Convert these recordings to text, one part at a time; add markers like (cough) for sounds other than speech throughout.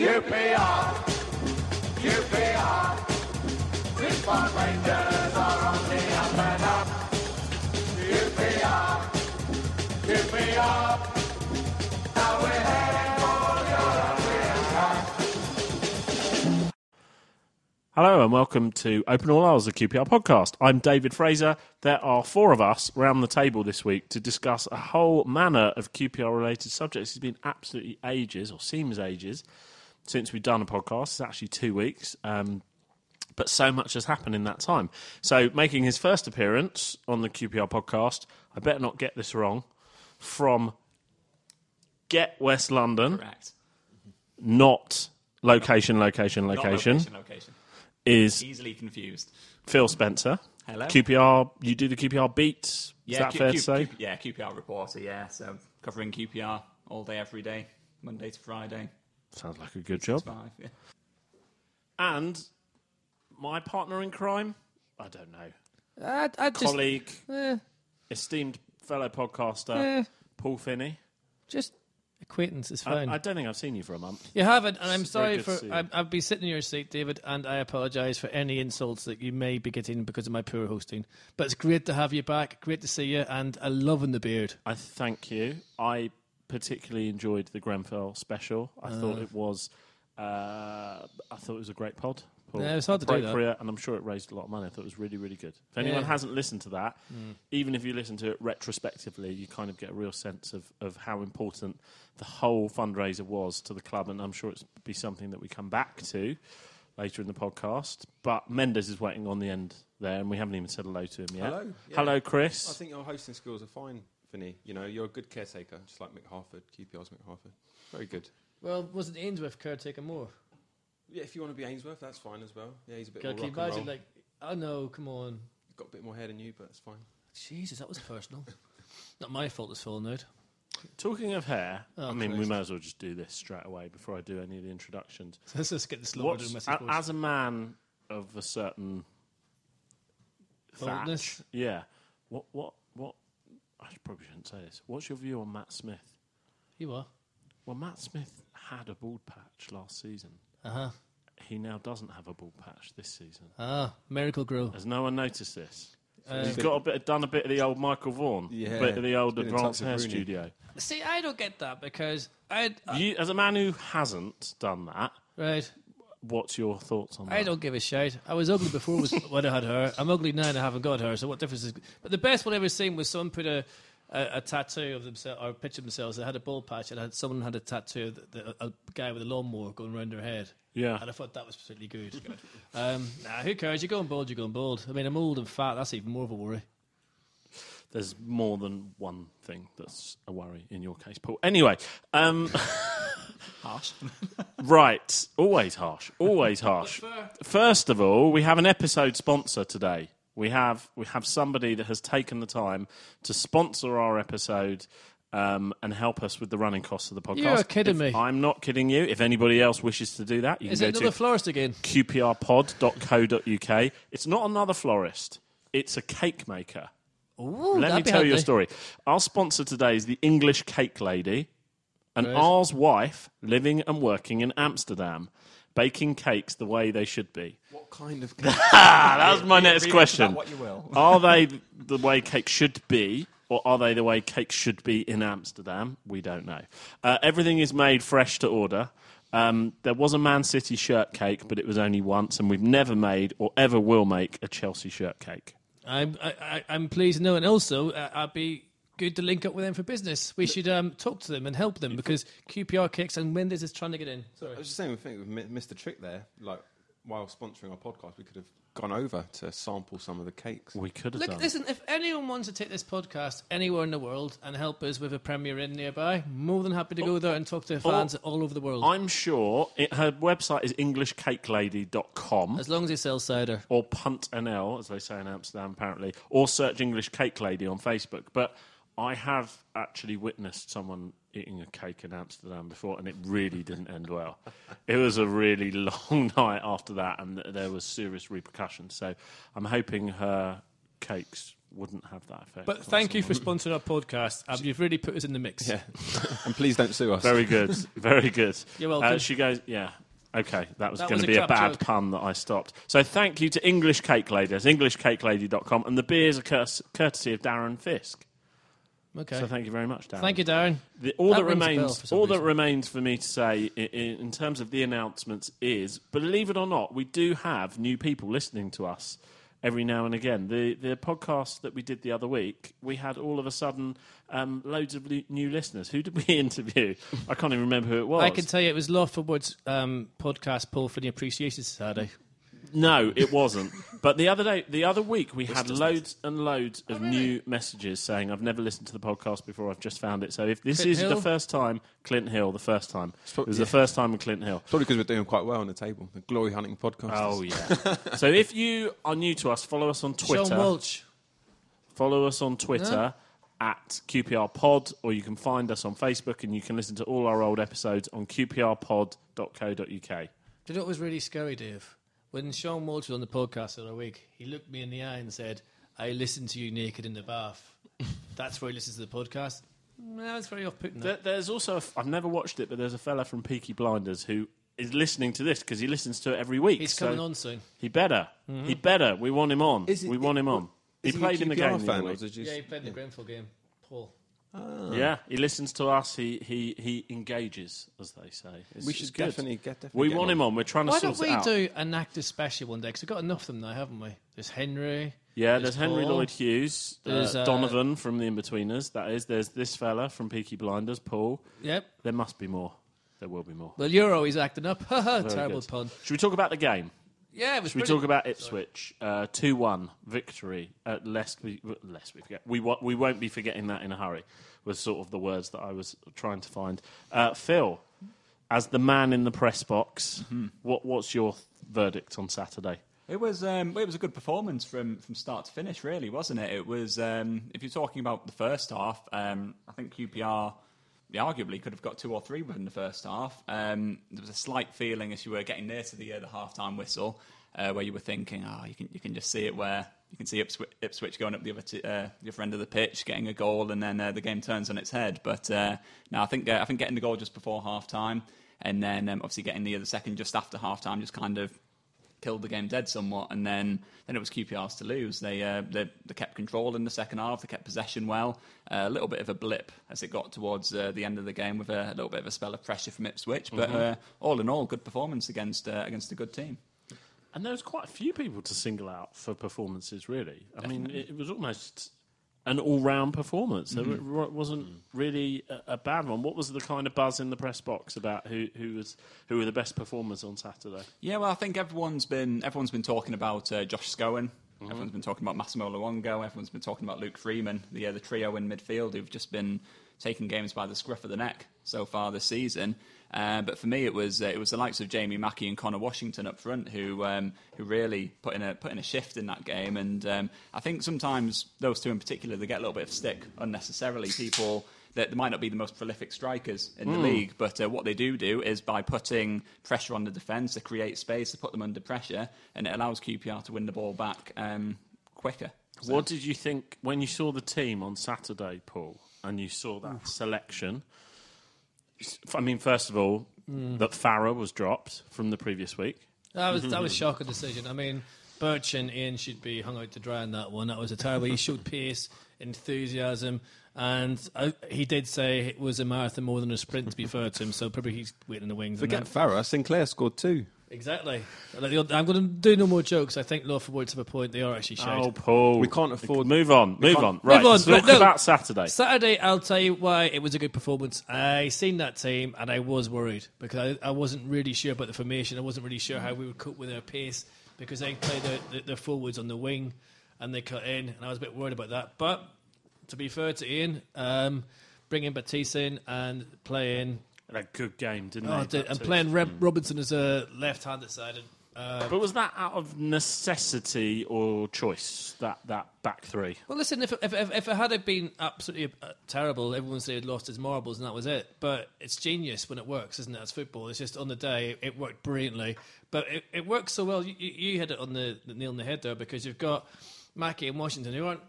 UPR, UPR. Response Rangers are on the up and up. UPR, UPR. Now we're heading for European. Hello and welcome to Open All Hours, the QPR podcast. I'm David Fraser. There are four of us round the table this week to discuss a whole manner of QPR related subjects. It's been absolutely ages, or seems ages, since we've done a podcast. It's actually two weeks. Um, but so much has happened in that time. So, making his first appearance on the QPR podcast, I better not get this wrong, from Get West London, Correct. not location, location, Not location, location, location. is Easily confused. Phil Spencer. Hello. QPR, you do the QPR beats. Is that Q- fair Q- to say? Q- yeah, QPR reporter. Yeah, so covering QPR all day, every day, Monday to Friday. Sounds like a good job. Five. Yeah. And my partner in crime, I don't know, I, I just, colleague, eh, esteemed fellow podcaster, eh, Paul Finney. just acquaintance is I, fine. I don't think I've seen you for a month. you haven't, and I'm It's very sorry good to for. see you. I've, I've been sitting in your seat, David, and I apologise for any insults that you may be getting because of my poor hosting. But it's great to have you back. Great to see you, and I love in the beard. I thank you. I particularly enjoyed the Grenfell special. I thought Uh. it was. Uh, I thought it was a great pod. Paul. Yeah, it's hard to do that. Appropriate, and I'm sure it raised a lot of money. I thought it was really, really good. If anyone Yeah. hasn't listened to that, Mm. even if you listen to it retrospectively, you kind of get a real sense of, of how important the whole fundraiser was to the club, and I'm sure it's be something that we come back to later in the podcast. But Mendes is waiting on the end there, and we haven't even said hello to him yet. Hello, yeah. Hello, Chris. I think your hosting skills are fine, Finney. You know, you're a good caretaker, just like Mick Harford, QPR's Mick Harford. Very good. Well, wasn't Ainsworth caretaker more? Yeah, if you want to be Ainsworth, that's fine as well. Yeah, he's a bit Can more you rock and imagine, roll. like, oh no, come on. Got a bit more hair than you, but it's fine. Jesus, that was personal. Not my fault it's falling out. Talking of hair, Oh, I mean, we Christ. may as well just do this straight away before I do any of the introductions. (laughs) Let's just get the slower What's, message. a, as a man of a certain Boldness? thatch, yeah. What, what, what? I probably shouldn't say this. What's your view on Matt Smith? You are. Well, Matt Smith had a bald patch last season. Uh huh. He now doesn't have a bald patch this season. Ah, miracle grow. Has no one noticed this? Uh, He's got a bit, done a bit of the old Michael Vaughan, Yeah, bit of the old been in advanced touch with hair Rooney. studio. See, I don't get that because I You, as a man who hasn't done that, right. What's your thoughts on that? I don't give a shit. I was ugly before was (laughs) when I had her. I'm ugly now and I haven't got her. So what difference is? But the best one I ever seen was someone put a, a, a tattoo of themselves or a picture of themselves. They had a bald patch and had someone had a tattoo of the, the, a guy with a lawnmower going around their head. Yeah. And I thought that was particularly good. (laughs) um, nah, who cares? You're going bald. You're going bald. I mean, I'm old and fat. That's even more of a worry. There's more than one thing that's a worry in your case, Paul. Anyway, um, (laughs) Harsh. (laughs) right. Always harsh. Always harsh. First of all, we have an episode sponsor today. We have we have somebody that has taken the time to sponsor our episode um, and help us with the running costs of the podcast. You're kidding If- me. I'm not kidding you. If anybody else wishes to do that, you Is can it go another to florist again? qprpod.co.uk. It's not another florist. It's a cake maker. Ooh, Let me that'd tell you a story. Our sponsor today is the English Cake Lady, and Right. ours wife living and working in Amsterdam, baking cakes the way they should be. What kind of (laughs) Ah, that was my next Read question. what you will. (laughs) Are they (laughs) the way cakes should be, or are they the way cakes should be in Amsterdam? We don't know. Uh, everything is made fresh to order. Um, there was a Man City shirt cake, but it was only once, and we've never made or ever will make a Chelsea shirt cake. I'm I, I, I'm pleased to know, and also uh, I'd be good to link up with them for business. We should um, talk to them and help them because QPR kicks and Mendes is trying to get in. Sorry. I was just saying, we think we've missed a trick there. Like, while sponsoring our podcast, we could have gone over to sample some of the cakes. We could have Look, done. listen. If anyone wants to take this podcast anywhere in the world and help us with a premiere in nearby, more than happy to go oh, there and talk to fans oh, all over the world. I'm sure it, her website is EnglishCakeLady.com as long as they sell cider. or Punt NL, as they say in Amsterdam, apparently, or search English Cake Lady on Facebook. But I have actually witnessed someone eating a cake in Amsterdam before, and it really didn't end well. It was a really (laughs) long night after that, and th- there was serious repercussions. So I'm hoping her cakes wouldn't have that effect. But thank you for sponsoring our podcast. Um, you've really put us in the mix. Yeah, (laughs) and please don't sue us. Very good, very good. (laughs) You're welcome. Uh, she goes, yeah. Okay, that was That going was to a be a crap bad joke. pun that I stopped. So thank you to English Cake Lady. That's englishcakelady.com. And the beers are curs- courtesy of Darren Fisk. Okay. So thank you very much, Darren. Thank you, Darren. The, all That that, rings a bell remains, all that remains for me to say in, in terms of the announcements is, believe it or not, we do have new people listening to us every now and again. The the podcast that we did the other week, we had all of a sudden um, loads of li- new listeners. Who did we (laughs) interview? I can't even remember who it was. I can tell you it was Loft For Words um, podcast Paul for the Appreciation Society. No, it wasn't. but the other day, the other week, we had loads and loads Oh, of new messages saying, "I've never listened to the podcast before. I've just found it." So if this Clint is Hill? the first time, Clint Hill, the first time, it was yeah. the first time with Clint Hill. Probably because we're doing quite well on the table. The Glory Hunting podcast. Oh yeah. (laughs) so if you are new to us, follow us on Twitter. Sean Walsh. Follow us on Twitter at QPR Pod, or you can find us on Facebook, and you can listen to all our old episodes on QPRPod.co.uk. Do you know what was really scary, Dave? When Sean Walsh was on the podcast the other week, he looked me in the eye and said, I listened to you naked in the bath. (laughs) That's where he listens to the podcast. No, it's very off putting. There, there's also, a f- I've never watched it, but there's a fella from Peaky Blinders who is listening to this because he listens to it every week. He's so coming on soon. He better. Mm-hmm. He better. We want him on. Is he- we want him on. He played in the QPR game. the fan, other week. Yeah, he played in the Grenfell game. Paul. Yeah, he listens to us. He he he engages, as they say. It's, We it's should good. definitely get. Definitely We get want him on. We're trying to Why don't we do an actor special one day? Because we've got enough of them now, haven't we? There's Henry. Yeah, There's there's Henry Paul. Lloyd Hughes, There's, uh, uh, Donovan from The Inbetweeners. That is, there's this fella from Peaky Blinders, Paul. Yep. There must be more. There will be more. Well, you're always acting up. Haha, (laughs) Very Terrible good. pun. Should we talk about the game? Yeah, it was Should we talk about Ipswich? Uh, Two one victory. At lest we lest we forget. We we won't be forgetting that in a hurry. Was sort of the words that I was trying to find. Uh, Phil, as the man in the press box, what what's your verdict on Saturday? It was um, it was a good performance from, from start to finish, really, wasn't it? It was um, if you're talking about the first half, um, I think QPR yeah, arguably could have got two or three within the first half. Um, there was a slight feeling as you were getting near to the uh, the half time whistle, uh, where you were thinking, oh, you can you can just see it where you can see Ipswich, Ipswich going up the other t- uh, the other end of the pitch, getting a goal, and then uh, the game turns on its head. But uh, no, I think uh, I think getting the goal just before half time, and then um, obviously getting the other second just after half time, just kind of killed the game dead somewhat, and then then it was QPR's to lose. They uh, they, they kept control in the second half. They kept possession well. Uh, a little bit of a blip as it got towards uh, the end of the game with a, a little bit of a spell of pressure from Ipswich, but uh, all in all, good performance against uh, against a good team. And there was quite a few people to single out for performances. Really, I mean, it, it was almost an all-round performance. There wa- wasn't really a, a bad one. What was the kind of buzz in the press box about who who was who were the best performers on Saturday? Yeah, well, I think everyone's been everyone's been talking about uh, Josh Scowen. Everyone's been talking about Massimo Luongo. Everyone's been talking about Luke Freeman, the uh, the trio in midfield who've just been taking games by the scruff of the neck so far this season. Uh, but for me, it was uh, it was the likes of Jamie Mackie and Connor Washington up front who um, who really put in a put in a shift in that game. And um, I think sometimes those two in particular they get a little bit of stick unnecessarily. People that they might not be the most prolific strikers in the league, but uh, what they do do is by putting pressure on the defence, they create space, to put them under pressure, and it allows QPR to win the ball back um, quicker. So- What did you think when you saw the team on Saturday, Paul, and you saw that selection? I mean, first of all, that Farah was dropped from the previous week. That was that was (laughs) shocking decision. I mean, Birch and Ian should be hung out to dry on that one. That was a terrible. He showed pace, enthusiasm, and uh, he did say it was a marathon more than a sprint. To be fair to him, so probably he's waiting in the wings. Forget Farah. Sinclair scored two. Exactly. Like the old- I'm going to do no more jokes. I think Loft For Words have a point. They are actually shite. Oh, Paul, We can't afford- Move on, move can't- on. Right, on, let's talk but no. about Saturday. Saturday, I'll tell you why it was a good performance. I seen that team and I was worried because I, I wasn't really sure about the formation. I wasn't really sure how we would cope with their pace because they played their, their, their forwards on the wing and they cut in, and I was a bit worried about that. But to be fair to Ian, um, bringing Baptiste in and playing A good game, didn't oh, they? did- and playing Reb Robinson as a left-handed side. And, uh, But was that out of necessity or choice? That that back three. Well, listen, if if if, if it had been absolutely uh, terrible, everyone would say he'd lost his marbles and that was it. But it's genius when it works, isn't it? As football. It's just on the day it worked brilliantly, but it, it works so well. You, you you hit it on the, the nail on the head there because you've got Mackie and Washington who aren't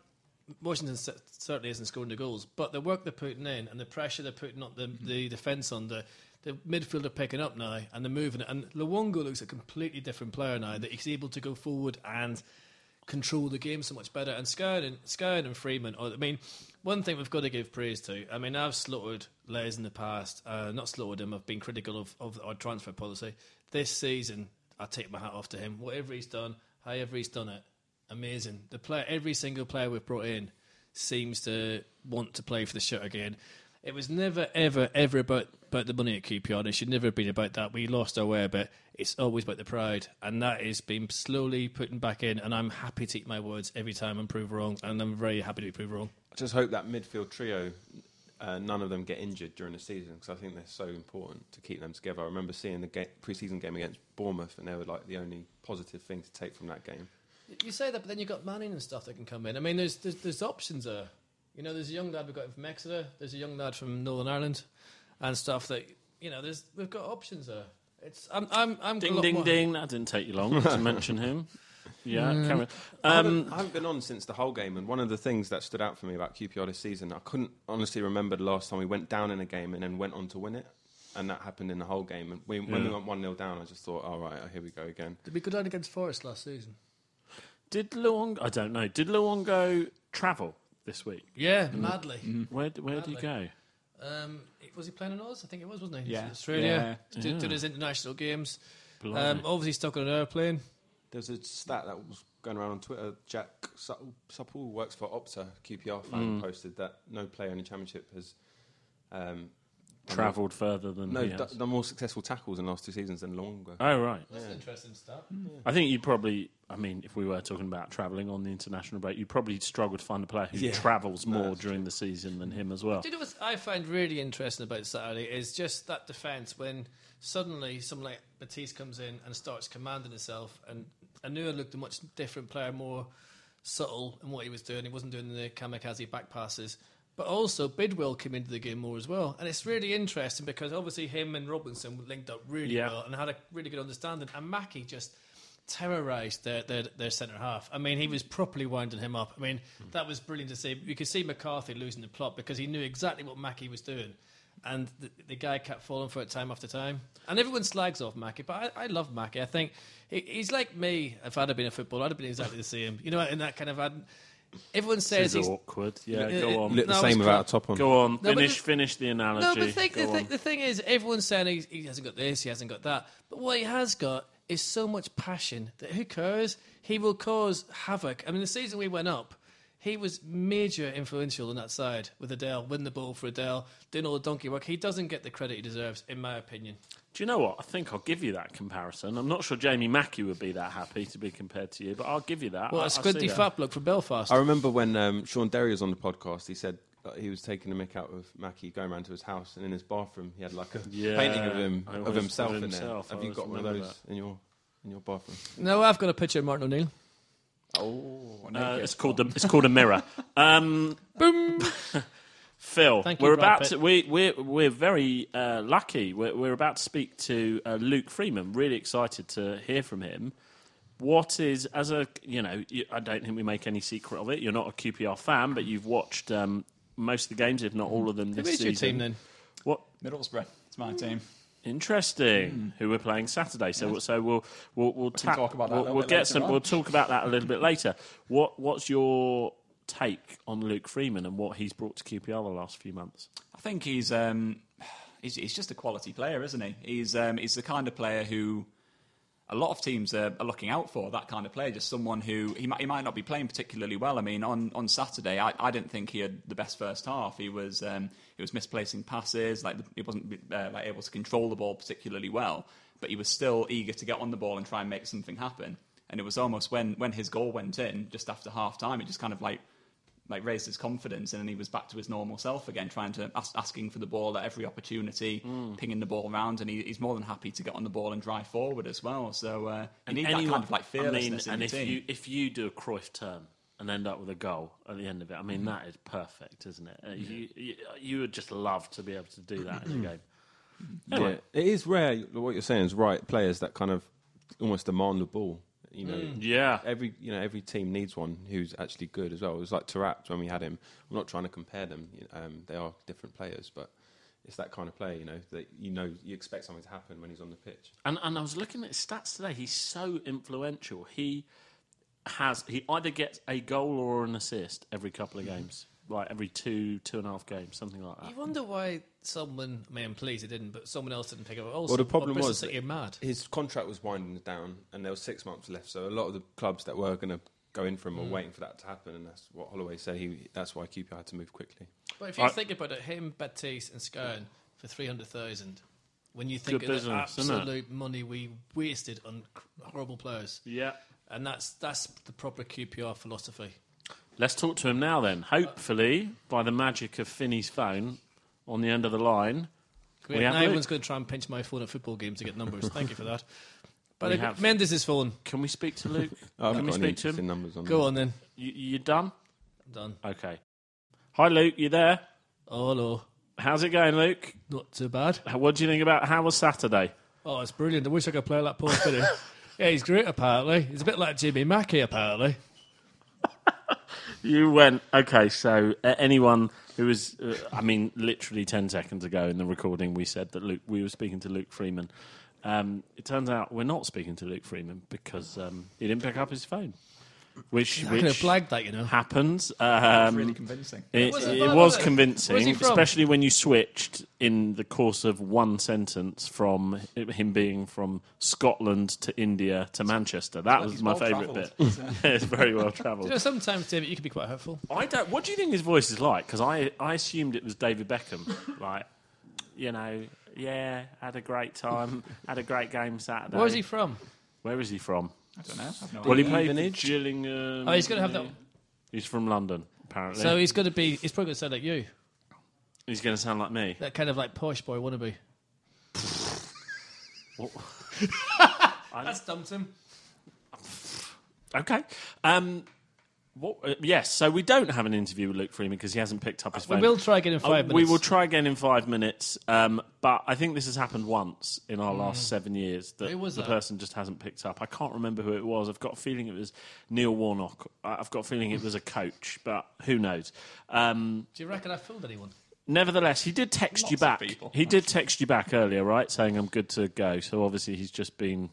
Washington certainly isn't scoring the goals, but the work they're putting in and the pressure they're putting on the, the defence on the midfield are picking up now and they're moving it. And Luongo looks a completely different player now that he's able to go forward and control the game so much better. And Scowen and, Freeman, are, I mean, one thing we've got to give praise to. I mean, I've slaughtered Les in the past, uh, not slaughtered him. I've been critical of, of our transfer policy. This season, I take my hat off to him. Whatever he's done, however he's done it, amazing. The player, every single player we've brought in seems to want to play for the shirt again. It was never, ever, ever about, about the money at QPR. It should never have been about that. We lost our way a bit. It's always about the pride, and that is being slowly putting back in. And I'm happy to eat my words every time and prove wrong, and I'm very happy to be proved wrong. I just hope that midfield trio, uh, none of them get injured during the season because I think they're so important to keep them together. I remember seeing the ga- pre-season game against Bournemouth, and they were like the only positive thing to take from that game. You say that, but then you've got Manning and stuff that can come in. I mean, there's there's, there's options there. You know, there's a young lad we've got from Exeter. There's a young lad from Northern Ireland, and stuff that you know. There's we've got options there. It's I'm I'm I'm Ding, ding, more- ding. That didn't take you long to (laughs) mention him. Yeah, Mm. Cameron. I, Um, haven't, I haven't been on since the Hull game, and one of the things that stood out for me about QPR this season, I couldn't honestly remember the last time we went down in a game and then went on to win it. And that happened in the Hull game. And we, when we went 1 0 down, I just thought, all right, here we go again. Did we go down against Forest last season? Did Luongo, I don't know, did Luongo travel this week? Yeah, madly. Where, where did he go? Um, was he playing in Oz? I think it was, wasn't he? Yeah. Australia. Yeah. Did, Yeah. did his international games. Blimey. Um, obviously stuck on an airplane. There's a stat that was going around on Twitter. Jack Supple, Supple works for Opta, QPR fan, posted that no player in the Championship has um, done Travelled further than more, he has. d- done more successful tackles in the last two seasons than Luongo. Oh, right. That's an interesting stat. Hmm. I think you probably, I mean, if we were talking about travelling on the international break, you probably struggle to find a player who Yeah. travels more that's during the season than him as well. Do you know what I find really interesting about Saturday is just that defence when suddenly someone like Baptiste comes in and starts commanding himself, and Onuoha looked a much different player, more subtle in what he was doing. He wasn't doing the kamikaze back passes. But also, Bidwell came into the game more as well. And it's really interesting because obviously him and Robinson linked up really Yeah. well and had a really good understanding. And Mackie just terrorised their, their, their centre half. I mean, he was properly winding him up. I mean, that was brilliant to see. You could see McCarthy losing the plot because he knew exactly what Mackie was doing. And the, the guy kept falling for it time after time. And everyone slags off Mackie, but I, I love Mackie. I think he, he's like me. If I'd have been a footballer, I'd have been exactly the same. You know, in that kind of. I'd, everyone says This is he's. awkward. Yeah, Uh, go on. Look the No, same without a top on. Go on. but finish, the- finish the analogy. No, but the thing, the, thing, the thing is, everyone's saying he's, he hasn't got this, he hasn't got that. But what he has got is so much passion that who cares? He will cause havoc. I mean, the season we went up, he was major influential on that side with Adel, win the ball for Adel, doing all the donkey work. He doesn't get the credit he deserves, in my opinion. Do you know what? I think I'll give you that comparison. I'm not sure Jamie Mackie would be that happy to be compared to you, but I'll give you that. Well, I, a I see squinty that. fat bloke from Belfast. I remember when um, Shaun Derry was on the podcast, he said that he was taking a mick out of Mackie going round to his house, and in his bathroom he had like a Yeah, painting of him I of always- himself in himself, there. I Have you got one of remember those in your in your bathroom? no, I've got a picture of Martin O'Neill. Oh, Uh, it's called the, it's called a mirror. (laughs) Um, Boom! (laughs) Phil, Thank you, we're Brad about Pitt. to we we're we're very uh, lucky. We're, we're about to speak to uh, Luke Freeman. Really excited to hear from him. What is as a you know? You, I don't think we make any secret of it. You're not a QPR fan, but you've watched um, most of the games, if not all of them, Who this is your season. team then? What Middlesbrough. It's my team. Interesting. Who we're playing Saturday? So, so we'll we'll we'll, can talk about that a We'll, little we'll bit get later some. on. We'll talk about that a little bit later. What What's your take on Luke Freeman and what he's brought to QPR the last few months? I think he's um, he's, he's just a quality player, isn't he? He's um, he's the kind of player who a lot of teams are, are looking out for. That kind of player, just someone who he might, he might not be playing particularly well. I mean, on, on Saturday, I, I didn't think he had the best first half. He was um, he was misplacing passes, like he wasn't uh, like able to control the ball particularly well. But he was still eager to get on the ball and try and make something happen. And it was almost when when his goal went in, just after half time, it just kind of like like raised his confidence and then he was back to his normal self again, trying to ask, asking for the ball at every opportunity, pinging the ball around, and he, he's more than happy to get on the ball and drive forward as well. So uh, you need that kind of like fearlessness I mean, and in if team. you if you do a Cruyff turn and end up with a goal at the end of it, I mean that is perfect, isn't it? Uh, you, you you would just love to be able to do that in a game. Yeah, it is rare. What you're saying is right. Players that kind of almost demand the ball. You know, Yeah. every you know every team needs one who's actually good as well. It was like Taarabt when we had him. I'm not trying to compare them. Um, they are different players, but it's that kind of player. You know that you know you expect something to happen when he's on the pitch. And and I was looking at his stats today. He's so influential. He has he either gets a goal or an assist every couple of games, like every two two and a half games, something like that. You wonder why someone, I mean, I'm it didn't, but someone else didn't pick up. Also, Well, the problem Bristol was City that- are mad. His contract was winding down, and there was six months left. So a lot of the clubs that were going to go in for him were hmm. waiting for that to happen, and that's what Holloway said. He that's why QPR had to move quickly. But if you Right. think about it, him, Baptiste, and Scowen for 300,000, when you think Good of the business, isn't absolute money we wasted on horrible players, Yeah. and that's that's the proper QPR philosophy. Let's talk to him now then. Hopefully, by the magic of Finney's phone on the end of the line, Great. We now everyone's going to try and pinch my phone at football games to get numbers. Thank you for that. But We uh, have- Mendes' phone. can we speak to Luke? (laughs) I haven't can we got any speak to him? numbers on. Go there. on then. You, you done? I'm done. Okay. Hi, Luke. You there? Oh, hello. How's it going, Luke? Not too bad. What do you think about how was Saturday? Oh, it's brilliant. I wish I could play like Paul Finney. yeah, he's great, apparently. He's a bit like Jimmy Mackie, apparently. (laughs) You went okay. So uh, anyone who was, uh, I mean, literally ten seconds ago in the recording, we said that Luke. We were speaking to Luke Freeman. Um, it turns out we're not speaking to Luke Freeman because um, he didn't pick up his phone, which I could have which flagged that, you know. happens. Um, really convincing. It, wasn't it was was it? convincing, Where's especially when you switched in the course of one sentence from him being from Scotland to India to Manchester. That like was my well favourite bit. (laughs) it's very well You travelled. know, sometimes, David, you can be quite hurtful. I don't. What do you think his voice is like? Because I, I assumed it was David Beckham. (laughs) like, you know, yeah, had a great time, had a great game Saturday. Where's he from? Where is he from? I don't know. I've no Well, he idea. played for Stevenage? Gillingham. Oh, he's going to have that. He's from London, apparently. So he's going to be, he's probably going to sound like you. he's going to sound like me. That kind of like posh boy wannabe. (laughs) That's stumped him. Okay. Um, what, uh, yes, so we don't have an interview with Luke Freeman because he hasn't picked up his phone. We will try again in Uh, five We will try again in five minutes, um, but I think this has happened once in our Mm. last seven years that Who was the that? person just hasn't picked up. I can't remember who it was. I've got a feeling it was Neil Warnock. I- I've got a feeling it was a (laughs) coach, but who knows? Um, Do you reckon I fooled anyone? Nevertheless, he did text you Lots of back. people. He did text you back earlier, right, saying I'm good to go. So obviously he's just been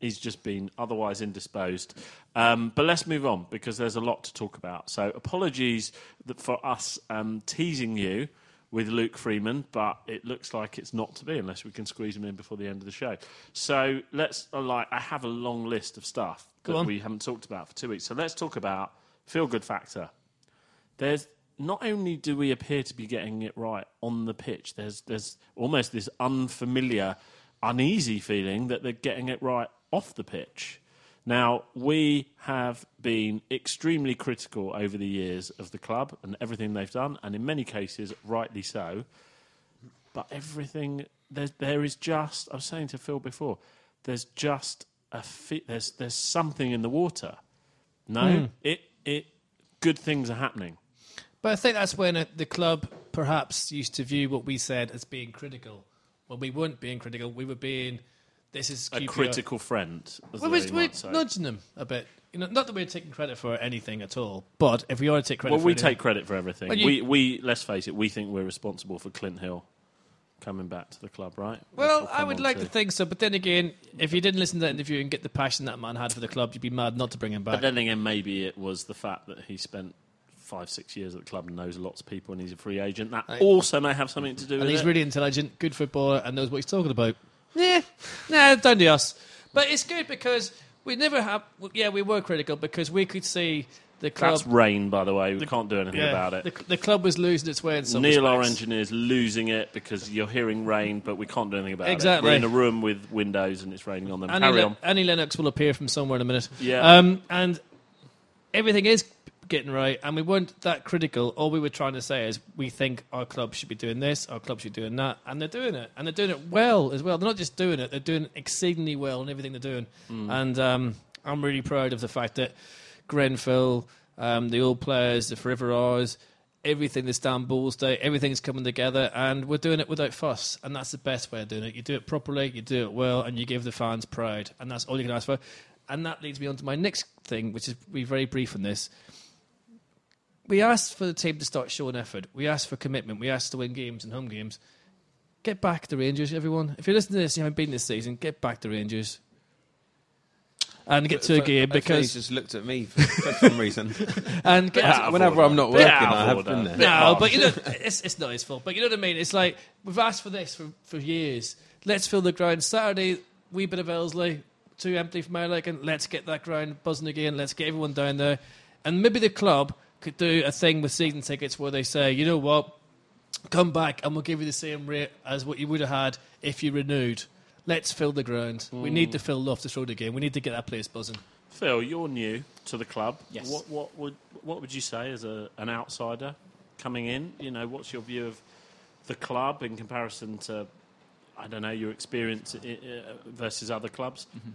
he's just been otherwise indisposed. Um, but let's move on because there's a lot to talk about. So apologies for us um, teasing you with Luke Freeman, but it looks like it's not to be unless we can squeeze him in before the end of the show. So let's uh, like I have a long list of stuff that we haven't talked about for two weeks. So let's talk about feel good factor there's not only do we appear to be getting it right on the pitch, there's there's almost this unfamiliar, uneasy feeling that they're getting it right off the pitch. Now, we have been extremely critical over the years of the club and everything they've done, and in many cases, rightly so. But everything there, there is just. I was saying to Phil before, there's just a fi- there's there's something in the water. No, hmm. it it good things are happening. But I think that's when the club perhaps used to view what we said as being critical. When we weren't being critical, we were being, this is A critical friend. Well, we're, we're nudging them a bit. You know, not that we're taking credit for anything at all, but if we are to take credit for. Well, we anything- take credit for everything. Well, you- we, we let's face it, we think we're responsible for Clint Hill coming back to the club, right? Well, we'll I would like to think so, but then again, if you didn't listen to that interview and get the passion that man had for the club, you'd be mad not to bring him back. But then again, maybe it was the fact that he spent five, six years at the club and knows lots of people, and he's a free agent. That Right. also may have something to do with and he's really intelligent, good footballer, and knows what he's talking about. Yeah, nah, down to us. But it's good because we never have. Yeah, we were critical because we could see the club. That's rain, by the way. We can't do anything yeah, about it. The, the club was losing its way in some Neil, our engineer, is losing it because you're hearing rain, but we can't do anything about Exactly. it. Exactly. We're in a room with windows and it's raining on them. Annie, Carry Le- on. Annie Lennox will appear from somewhere in a minute. Yeah. Um, and everything is getting right, and we weren't that critical. All we were trying to say is we think our club should be doing this, our club should be doing that, and they're doing it, and they're doing it well as well. They're not just doing it; they're doing it exceedingly well in everything they're doing. Hmm. And um, I'm really proud of the fact that Grenfell, um, the old players, the Forever R's. Everything the Istanbul's Day, everything's coming together, and we're doing it without fuss, and that's the best way of doing it. You do it properly, you do it well, and you give the fans pride, and that's all you can ask for. and that leads me on to my next thing, which is be very brief on this. We asked for the team to start showing effort. We asked for commitment. We asked to win games and home games. Get back the Rangers, everyone. If you're listening to this, you haven't been this season. Get back the Rangers. And get to a But- game but he's just looked at me for, for some reason. (laughs) and get Out Whenever order. I'm not working, I have order. been there. No, oh. but you know, (laughs) it's, it's not his fault. But you know what I mean? It's like, we've asked for this for, for years. Let's fill the ground. Saturday, wee bit of Elsley, too empty for my liking. Let's get that ground buzzing again. Let's get everyone down there. And maybe the club could do a thing with season tickets where they say, you know what, come back and we'll give you the same rate as what you would have had if you renewed. Let's fill the ground. We need to mm. fill Loftus Road again. We need to get that place buzzing. Phil, you're new to the club. Yes. What, what would what would you say as a, an outsider coming in? You know, what's your view of the club in comparison to, I don't know, your experience i- i- versus other clubs? Mm-hmm.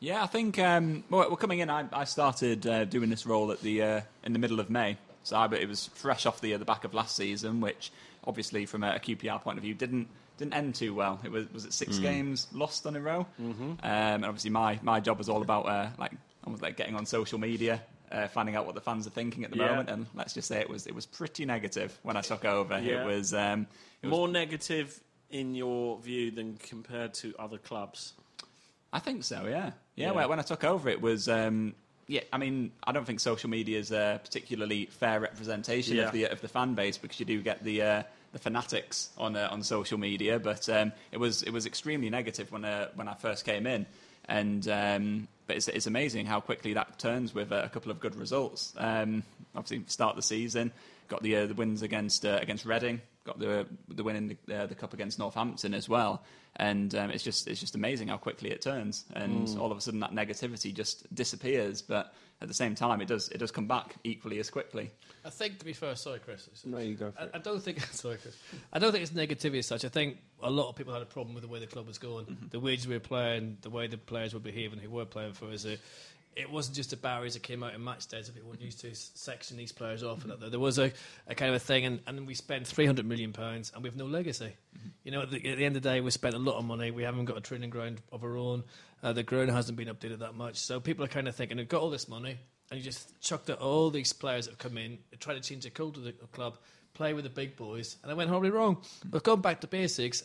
Yeah, I think um, well, coming in, I, I started uh, doing this role at the uh, in the middle of May, so I, it was fresh off the uh, the back of last season, which obviously from a, a QPR point of view didn't didn't end too well. It was was it six games lost on a row, mm-hmm. um, and obviously my, my job was all about uh, like almost like getting on social media. Uh, finding out what the fans are thinking at the Yeah. moment, and let's just say it was it was pretty negative when I took over. Yeah. It was um, it was More negative in your view than compared to other clubs. I think so. Yeah, yeah. Yeah. When, I took over, it was. Um, yeah, I mean, I don't think social media is a particularly fair representation Yeah. of the of the fan base because you do get the uh, the fanatics on uh, on social media. But um, it was it was extremely negative when uh, when I first came in, and um, but it's, it's amazing how quickly that turns with a couple of good results. Um, obviously, start the season, got the uh, the wins against uh, against Reading, got the the win in the, uh, the cup against Northampton as well, and um, it's just it's just amazing how quickly it turns, and all of a sudden that negativity just disappears. But at the same time, it does it does come back equally as quickly. I think, to be fair, sorry, Chris. No, you go for I, it. I don't think (laughs) sorry, Chris. I don't think it's negativity as such. I think a lot of people had a problem with the way the club was going, Mm-hmm. the wages we were playing, the way the players were behaving, who were playing for us. It, it wasn't just the barriers that came out in match days that people weren't used to section these players off, and that there was a, a kind of a thing, and, and we spent three hundred million pounds, and we have no legacy. Mm-hmm. You know, at the, at the end of the day, we spent a lot of money. We haven't got a training ground of our own. Uh, the ground hasn't been updated that much, so people are kind of thinking, "We've got all this money, and you just chucked out all these players that have come in, try to change the culture of the club, play with the big boys, and it went horribly wrong. But going back to basics,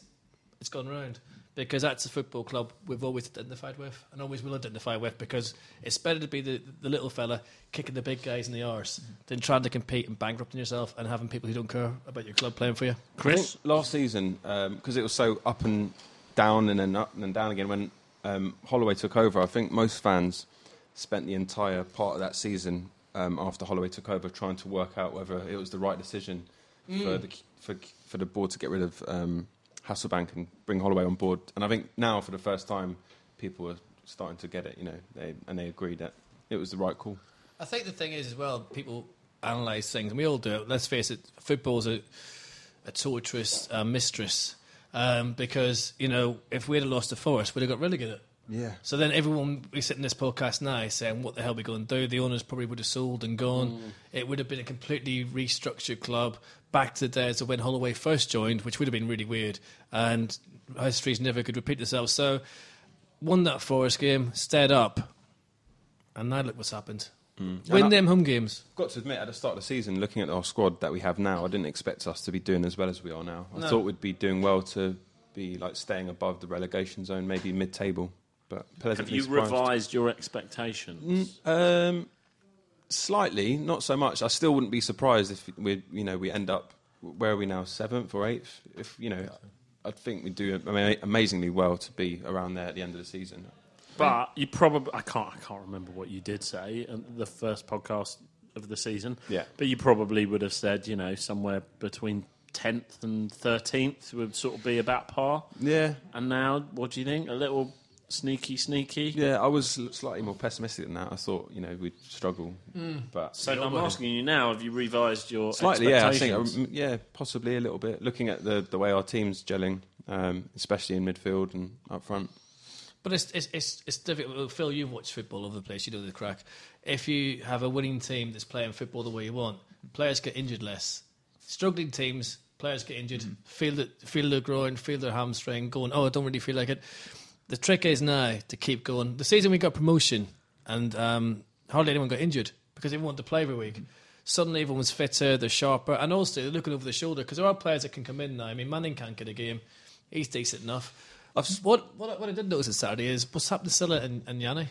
it's gone round because that's a football club we've always identified with and always will identify with because it's better to be the, the little fella kicking the big guys in the arse than trying to compete and bankrupting yourself and having people who don't care about your club playing for you. Chris? I think last season, because it was so up and down and then up and then down again, when um, Holloway took over, I think most fans spent the entire part of that season um, after Holloway took over trying to work out whether it was the right decision for, the, for, for the board to get rid of um, Hasselbaink and bring Holloway on board. And I think now, for the first time, people are starting to get it, you know, they, and they agree that it was the right call. I think the thing is as well, people analyse things, and we all do it. Let's face it, football's a, a torturous uh, mistress um, because you know if we'd have lost to Forest, we'd have got relegated. Yeah. So then everyone we sit in this podcast now saying, "What the hell are we going to do?" The owners probably would have sold and gone. Mm. It would have been a completely restructured club back to the days of when Holloway first joined, which would have been really weird. And histories never could repeat themselves. So won that Forest game, stayed up, and now look what's happened. Mm. Win I- them home games. Got to admit, at the start of the season, looking at our squad that we have now, I didn't expect us to be doing as well as we are now. I No. thought we'd be doing well to be like staying above the relegation zone, maybe mid-table. But Have you surprised. revised your expectations? Um, slightly, not so much. I still wouldn't be surprised if we, you know, we end up where are we now, seventh or eighth. If you know, I think we do ama- amazingly well to be around there at the end of the season. But you probably I can't I can't remember what you did say in the first podcast of the season. Yeah. But you probably would have said, you know, somewhere between tenth and thirteenth would sort of be about par. Yeah, And now, what do you think? A little sneaky, sneaky. yeah. I was slightly more pessimistic than that. I thought, you know, we'd struggle, but So I'm asking you now: Have you revised your Slightly, yeah. I think, expectations? um, yeah, possibly a little bit. Looking at the the way our team's gelling, um, especially in midfield and up front. But it's, it's, it's, it's difficult. Phil, you've watched football over the place. You know the crack. If you have a winning team that's playing football the way you want, players get injured less. Struggling teams, players get injured, feel, the, feel their groin, feel their hamstring, going, oh, I don't really feel like it. The trick is now to keep going. The season we got promotion, and um, hardly anyone got injured because everyone wanted to play every week. Suddenly, everyone was fitter, they're sharper, and also they're looking over the shoulder because there are players that can come in now. I mean, Manning can't get a game; he's decent enough. what, what what I did notice on Saturday is what's happened to Sylla and, and Yeni.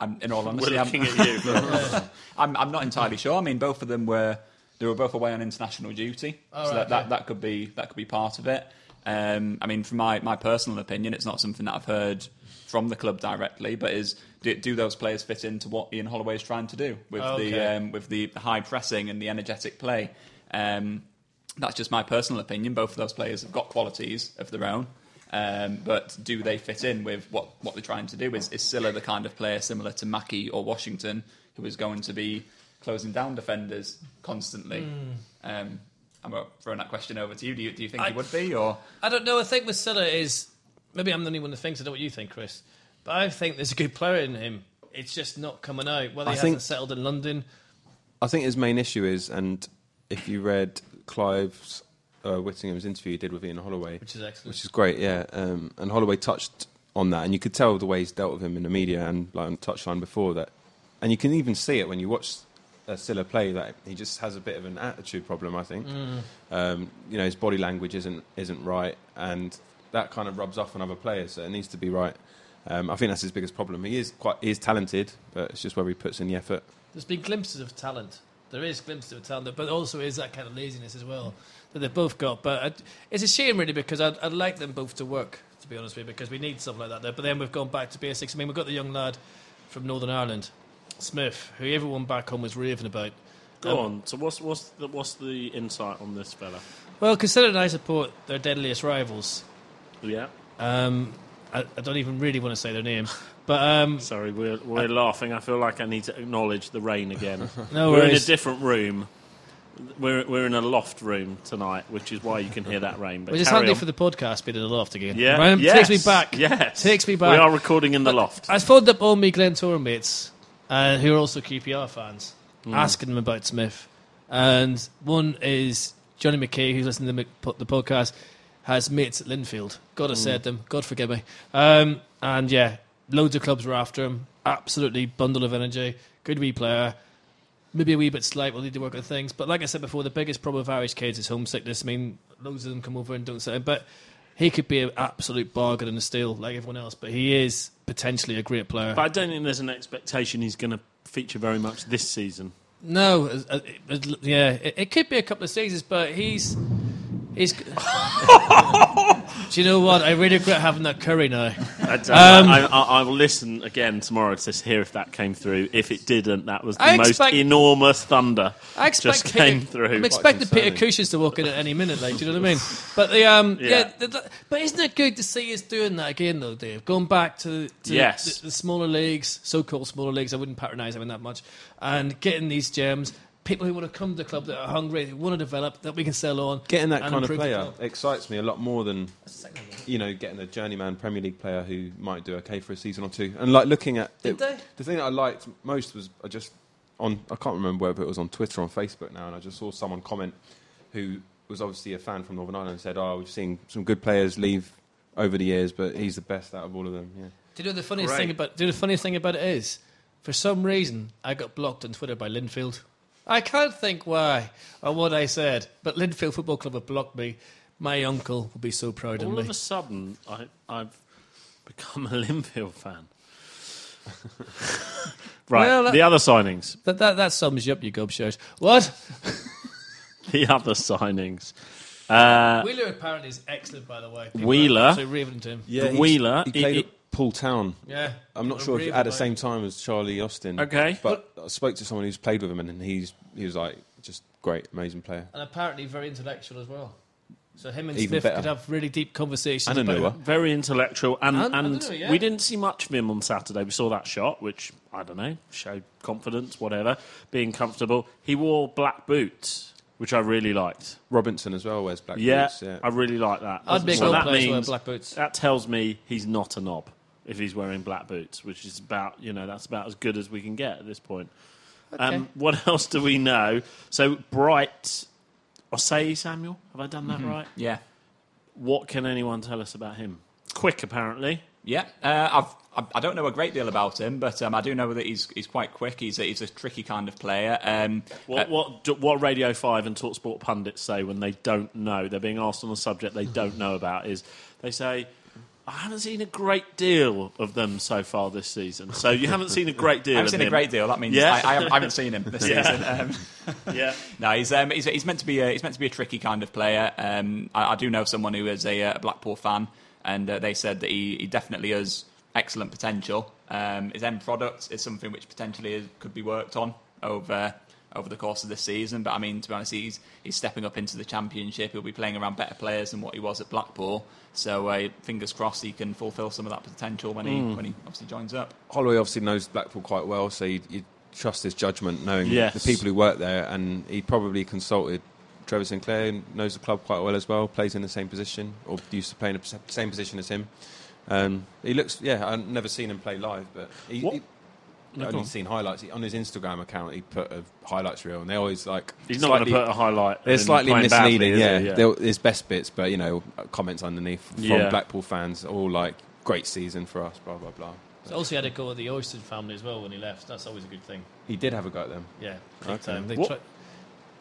I'm, in all honesty, looking I'm, at you. (laughs) I'm, I'm not entirely sure. I mean, both of them were they were both away on international duty, Oh, so right, that, that that could be that could be part of it. Um, I mean, from my, my personal opinion, it's not something that I've heard from the club directly, but is do, do those players fit into what Ian Holloway is trying to do with Okay. the um, with the high pressing and the energetic play? Um, that's just my personal opinion. Both of those players have got qualities of their own. Um, but do they fit in with what, what they're trying to do? Is, is Sylla the kind of player similar to Mackie or Washington who is going to be closing down defenders constantly? Um, I'm throwing that question over to you. Do you, do you think I- he would be? or I don't know. I think with Sylla is maybe I'm the only one that thinks. I don't know what you think, Chris, but I think there's a good player in him. It's just not coming out. Whether I he hasn't think- settled in London, I think his main issue is, and if you read Clive's uh, Whittingham's interview he did with Ian Holloway, which is excellent. which is great, yeah. Um, and Holloway touched on that, and you could tell the way he's dealt with him in the media and like on touchline before that, and you can even see it when you watch uh, Sylla play that he just has a bit of an attitude problem. I think, um, you know, his body language isn't isn't right, and that kind of rubs off on other players. So it needs to be right. Um, I think that's his biggest problem. He is quite he is talented, but it's just where he puts in the effort. There's been glimpses of talent. There is glimpses of talent, but also is that kind of laziness as well that they've both got. But I, it's a shame, really, because I'd, I'd like them both to work, to be honest with you, because we need something like that there. But then we've gone back to basics. I mean, we've got the young lad from Northern Ireland, Smith, who everyone back home was raving about. Go Um, on. So what's what's the, what's the insight on this fella? Well, considering I support their deadliest rivals, Yeah. um, I, I don't even really want to say their name, but um, Sorry, we're we're laughing. I feel like I need to acknowledge the rain again. (laughs) no we're in a different room. We're we're in a loft room tonight, which is why you can hear that rain. But Which is handy on. for the podcast being in the loft again. yeah. Right? Yes. Takes me back. Yes. Takes me back. We are recording in the loft. I phoned up all my Glentoran mates, uh, who are also QPR fans, Hmm. asking them about Smith. And one is Johnny McKay, who's listening to the, the podcast, has mates at Linfield. God has Hmm. said them. God forgive me. Um, and yeah, loads of clubs were after him. Absolutely bundle of energy. Good wee player. Maybe a wee bit slight. We'll need to work on things. But like I said before, the biggest problem with Irish kids is homesickness. I mean, loads of them come over and don't say. But he could be an absolute bargain and a steal like everyone else. But he is potentially a great player. But I don't think there's an expectation he's going to feature very much this season. No, uh, it- yeah, it, it could be a couple of seasons, but he's he's. (laughs) Do you know what? I really regret having that curry now. I, Um. I, I, I will listen again tomorrow to hear if that came through. If it didn't, that was the I most expect- enormous thunder I expect just Peter, came through. I'm expecting Peter. Cushins to walk in at any minute. Like, do you know what I mean? But the um, yeah, Yeah. the, the- but isn't it good to see us doing that again, though, Dave? Going back to, to Yes. the, the smaller leagues, so-called smaller leagues. I wouldn't patronise them that much, and getting these gems. People who want to come to the club that are hungry, who want to develop, that we can sell on. Getting that and kind of player excites me a lot more than That's the second one. you know getting a journeyman Premier League player who might do okay for a season or two. And like looking at Did it, they? the thing that I liked most was I just on I can't remember whether it was on Twitter or on Facebook now, and I just saw someone comment who was obviously a fan from Northern Ireland and said, "Oh, we've seen some good players leave over the years, but he's the best out of all of them." Yeah. Do you know the funniest Great. thing about? Do you know the funniest thing about it is, for some reason, I got blocked on Twitter by Linfield. I can't think why or what I said, but Linfield Football Club have blocked me. My uncle will be so proud of me. All of of a sudden, I, I've become a Linfield fan. (laughs) right, Well, that- the other signings. That, that that sums you up, you gobshite. What? (laughs) The other signings. Uh, Wheeler apparently is excellent, by the way. People Wheeler? are absolutely raving to him. Yeah, The he's- Wheeler, He he- played he- at Poole Town. Yeah, I'm not sure if at the same time as Charlie Austin. Okay. but I spoke to someone who's played with him, and he's he was like just great, amazing player. and apparently very intellectual as well. So him and Even Smith better. could have really deep conversations. And a about Noah. very intellectual, and, And- and, I yeah. we didn't see much of him on Saturday. We saw that shot, which I don't know, showed confidence, whatever, being comfortable. He wore black boots, which I really liked. Robinson as well wears black Yeah, boots. Yeah, I really like that. I'd be a So goal that player wearing means black boots. that tells me he's not a knob if he's wearing black boots, which is about you know that's about as good as we can get at this point. Um, what (laughs) else do we know? So Bright, Osayi-Samuel, have I done that right? Yeah. What can anyone tell us about him? quick, apparently. Yeah, uh, I've, I- I don't know a great deal about him, but um, I do know that he's he's quite quick. He's a, he's a tricky kind of player. Um, What, uh, what, do- what Radio 5 and Talksport pundits say when they don't know, they're being asked on a subject they don't know about, is they say, I haven't seen a great deal of them so far this season. So you haven't seen a great deal I haven't seen a great deal. That means Yeah. I, I, haven't, I haven't seen him this Yeah. season. Um, (laughs) Yeah. (laughs) no, he's, um, he's he's meant to be a, he's meant to be a tricky kind of player. Um, I, I do know someone who is a, uh Blackpool fan, and uh, they said that he, he definitely has excellent potential. Um, his end product is something which potentially is, could be worked on over over the course of the season. But I mean, to be honest, he's he's stepping up into the championship. He'll be playing around better players than what he was at Blackpool. So uh, fingers crossed he can fulfil some of that potential when he when he obviously joins up. Holloway obviously knows Blackpool quite well, so you, you trust his judgment, knowing Yes. the people who work there, and he probably consulted Trevor Sinclair, knows the club quite well as well, plays in the same position, or used to play in the same position as him. Um, he looks, yeah, I've never seen him play live, but he, What- he, No, I've only seen highlights. He- on his Instagram account, he put a highlights reel, and they always like He's not going to put a highlight. They're slightly playing badly, misleading, yeah. he? They'll- There's best bits, but you know, comments underneath from Yeah. Blackpool fans, all like great season for us, blah blah blah. So also, he had a go at the Oyston family as well when he left. That's always a good thing. He did have a go at them. Yeah, big Okay. They What- tri-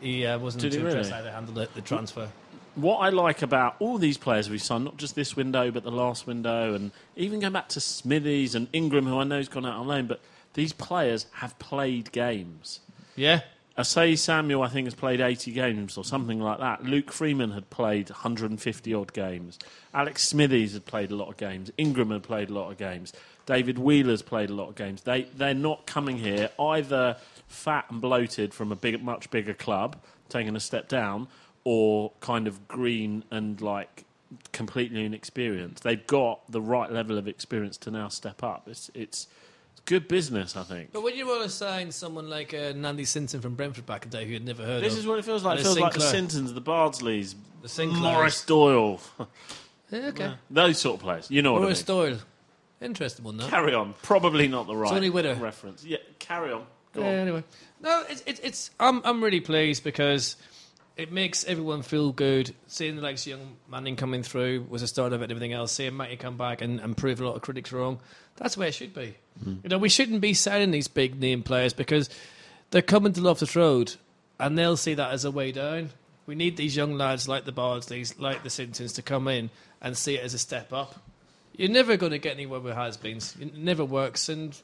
he uh, wasn't Did he too impressed how they handled it, the transfer. what I like about all these players we've signed, not just this window, but the last window, and even going back to Smithies and Ingram, who I know has gone out on loan, but these players have played games. Yeah, Osayi-Samuel, I think, has played 80 games or something like that. Luke Freeman had played 150 odd games. Alex Smithies had played a lot of games. Ingram had played a lot of games. David Wheeler's played a lot of games. They, they're not coming here either fat and bloated from a big, much bigger club, taking a step down, or kind of green and like completely inexperienced. They've got the right level of experience to now step up. It's, it's good business, I think. but when you want to sign someone like uh, Nandy Sinton from Brentford back in the day, who had never heard This of, is what it feels like. It feels like the Sinclair. Sintons, the Bardsleys, The Sinclairs. Maurice Doyle, (laughs) Yeah, okay, those sort of players. You know what Maurice I mean. Doyle, interesting one. That. Carry on. Probably not the right Tony Witter. reference. Yeah, carry on. Go Yeah, on. anyway, no, it's, it's it's I'm I'm really pleased because it makes everyone feel good. Seeing the likes of young Manning coming through was a start of it and everything else. Seeing Matty come back and, and prove a lot of critics wrong. That's where it should be. Hmm. You know, we shouldn't be signing these big name players because they're coming to Loftus Road and they'll see that as a way down. We need these young lads like the Bardsleys, like the Sintons to come in and see it as a step up. You're never going to get anywhere with has-beens. It never works, and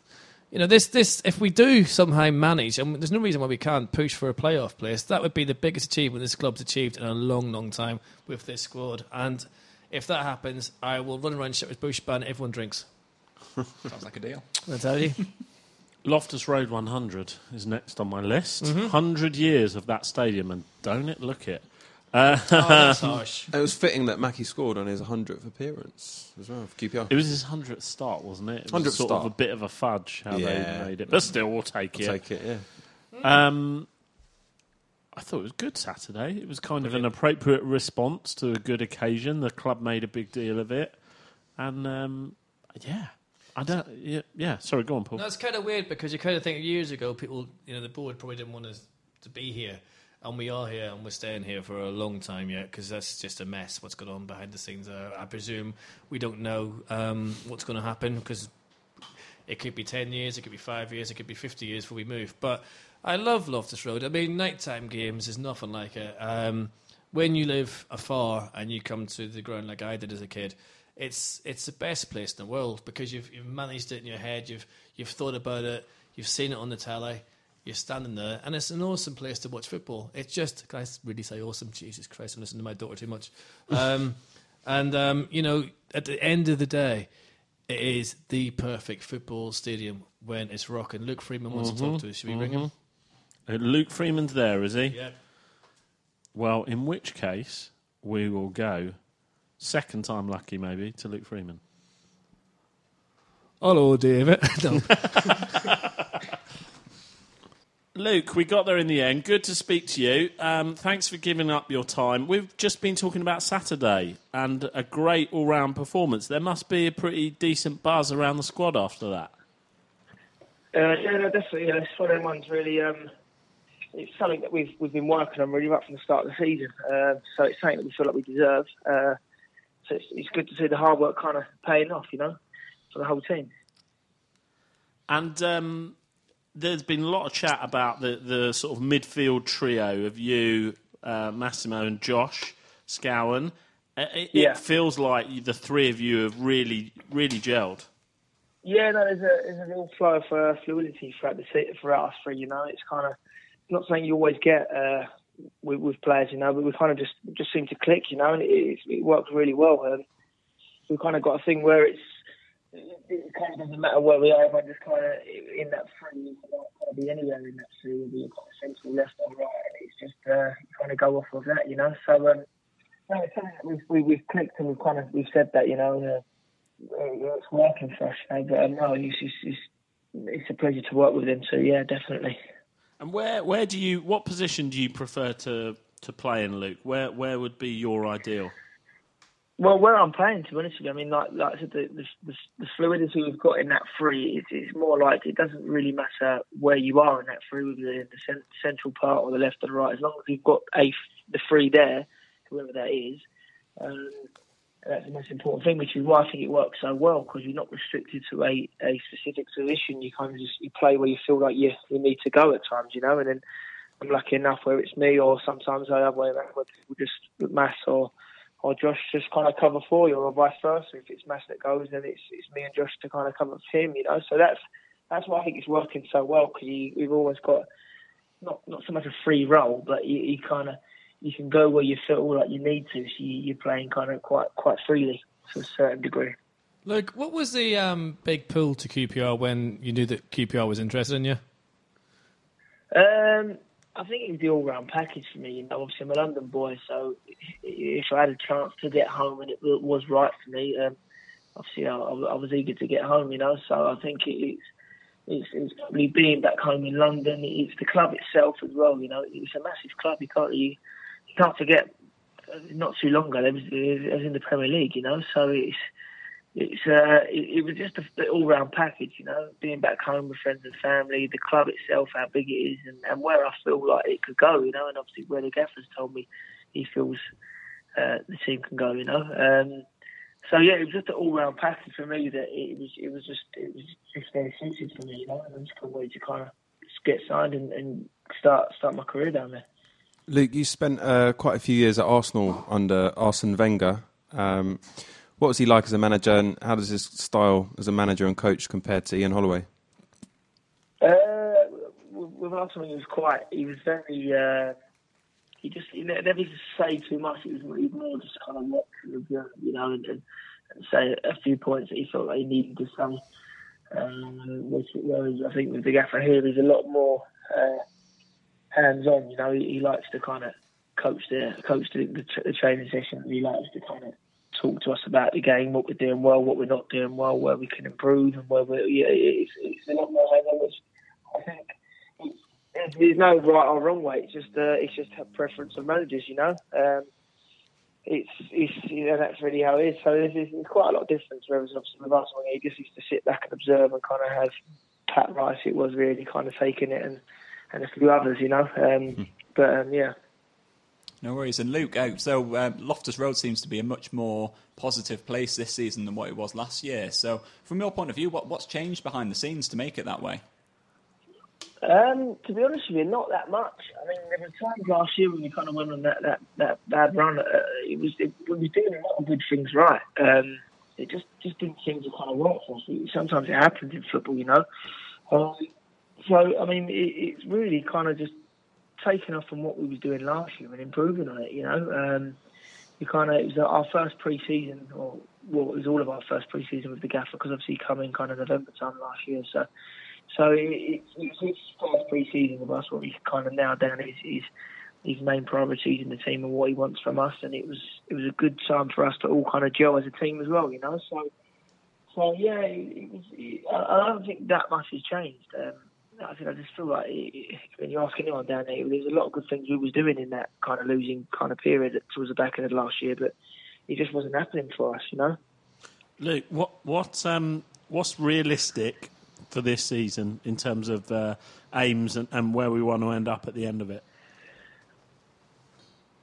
you know this. This if we do somehow manage, and there's no reason why we can't push for a playoff place. That would be the biggest achievement this club's achieved in a long, long time with this squad. And if that happens, I will run around Shepherd's Bush Band. Everyone drinks. Sounds like a deal. I tell you. Loftus Road 100 is next on my list. Mm-hmm. 100 years of that stadium, and don't it look it? Uh, oh, that's (laughs) harsh. It was fitting that Mackie scored on his 100th appearance as well for QPR. It was his 100th start, wasn't it? It was 100th sort of a bit of a fudge how Yeah. they made it. But still, we'll take I'll it. take it, yeah. Um, I thought it was good Saturday. It was kind of an appropriate response to a good occasion. The club made a big deal of it, and um, yeah, I don't. Yeah, yeah, sorry, go on, Paul. No, kind of weird because you kind of think years ago, people, you know, the board probably didn't want us to be here, and we are here, and we're staying here for a long time yet because that's just a mess. What's going on behind the scenes? Uh, I presume we don't know um, what's going to happen because it could be ten years, it could be five years, it could be fifty years before we move. But I love Loftus Road. I mean, nighttime games is nothing like it. Um, when you live afar and you come to the ground like I did as a kid, it's it's the best place in the world because you've you've managed it in your head. You've you've thought about it. You've seen it on the telly. You're standing there, and it's an awesome place to watch football. It's just, can I really say awesome? Jesus Christ, I'm listening to my daughter too much. (laughs) Um, and um, you know, at the end of the day, it is the perfect football stadium when it's rocking. Luke Freeman wants to talk to us. Should we ring him? Uh, Luke Freeman's there, is he? Yeah. Well, in which case we will go second time lucky, maybe to Luke Freeman. Hello, David. (laughs) no. (laughs) Luke, we got there in the end. Good to speak to you. Um, thanks for giving up your time. We've just been talking about Saturday and a great all round performance. There must be a pretty decent buzz around the squad after that. Uh, yeah, no, definitely. Yeah, it's one of them ones. Really, um, it's something that we've we've been working on really right from the start of the season. Uh, so it's something that we feel like we deserve. Uh, so it's, it's good to see the hard work kind of paying off, you know, for the whole team. And um, there's been a lot of chat about the, the sort of midfield trio of you, uh, Massimo, and Josh Scowen. Uh, It, Yeah. it feels like the three of you have really, really gelled. Yeah, no, there's a there's a real flow of uh, fluidity throughout the throughout us three. You know, it's kind of not something you always get uh, with, with players. You know, but we kind of just just seem to click. You know, and it, it, it works really well. Um, we've kind of got a thing where it's it kind of doesn't matter where we are. If I just kind of in that three, you can kind of be anywhere in that three. Whether kind of central, left, or right, it's just uh, you kind of go off of that. You know, so um, no, it's something that we've, we, we've clicked and we've kind of we've said that. You know. Uh, it's working for us. You know, but um, no, it's, it's, it's, it's a pleasure to work with him. So yeah, definitely. And where, where do you, what position do you prefer to, to play in, Luke? Where, where would be your ideal? Well, where I'm playing, to be honest with you, I mean, like, like I said, the, the, the, fluidity we've got in that three, it's, it's more like it doesn't really matter where you are in that three, whether you're in the cen- central part or the left or the right, as long as you've got a the three there, whoever that is. Um, that's the most important thing, which is why I think it works so well because you're not restricted to a, a specific position. You kind of just you play where you feel like you you need to go at times, you know. And then I'm lucky enough where it's me, or sometimes way around where people just Mass or or Josh just kind of cover for you, or vice versa. If it's Mass that goes, then it's it's me and Josh to kind of cover for him, you know. So that's that's why I think it's working so well because we've always got not not so much a free role, but you, you kind of you can go where you feel like you need to. So you, you're playing kind of quite quite freely to a certain degree. Luke, what was the um, big pull to QPR when you knew that QPR was interested in you? Um, I think it the all-round package for me. You know, obviously I'm a London boy, so if I had a chance to get home and it was right for me, um, obviously I, I was eager to get home. You know, so I think it's it's, it's probably being back home in London. It's the club itself as well. You know, it's a massive club. You can't you, you can't forget. uh, Not too long ago, there was, it was in the Premier League. You know, so it's it's uh, it, it was just an all-round package, you know, being back home with friends and family, the club itself, how big it is, and, and where I feel like it could go, you know, and obviously where the gaffer's told me he feels uh, the team can go, you know. Um, so yeah, it was just an all-round package for me that it was it was just it was just very suited for me, you know, and I just couldn't wait to kind of get signed and, and start start my career down there. Luke, you spent uh, quite a few years at Arsenal under Arsene Wenger. Um, what was he like as a manager, and how does his style as a manager and coach compare to Ian Holloway? Uh, with Arsenal, he was quite. He was very. Uh, he just he never used to say too much. He was, more just kind of observe, you know, and, and, say a few points that he felt like he needed to say. Um, which, whereas I think with the gaffer here, he's a lot more uh, hands-on. You know, he, he likes to kind of coach the coach the, the, the training session. He likes to kind of talk to us about the game, what we're doing well, what we're not doing well, where we can improve, and where we're. Yeah, it's, it's a lot more which I think it's, there's no right or wrong way. It's just uh, it's just a preference of managers, you know. Um, it's it's you know that's really how it is. So there's, there's quite a lot of difference. Whereas obviously with Arsenal, he just used to sit back and observe and kind of have Pat Rice. It was really kind of taking it and and a few others, you know. Um, but um, yeah. No worries. And Luke, uh, so uh, Loftus Road seems to be a much more positive place this season than what it was last year. So, from your point of view, what, what's changed behind the scenes to make it that way? Um, to be honest with you, not that much. I mean, there were times last year when we kind of went on that that, that bad run. Uh, it was it, we were doing a lot of good things right. Um, it just just didn't seem to kind of work for us. Sometimes it happens in football, you know. Um, so I mean, it, it's really kind of just taking off from what we was doing last year and improving on it. You know, um, we kind of it was our first pre-season, or well, it was all of our first pre-season with the gaffer because obviously in kind of November time last year. So, so it, it, it's his first pre-season with us where we kind of nailed down his, his his main priorities in the team and what he wants from us, and it was it was a good time for us to all kind of gel as a team as well. You know, so so yeah, it, it. I don't think that much has changed. Um, I think I just feel like when you ask anyone down there, there's a lot of good things we was doing in that kind of losing kind of period towards the back end of last year, but it just wasn't happening for us, you know. Luke, what what um what's realistic for this season in terms of uh, aims and, and where we want to end up at the end of it?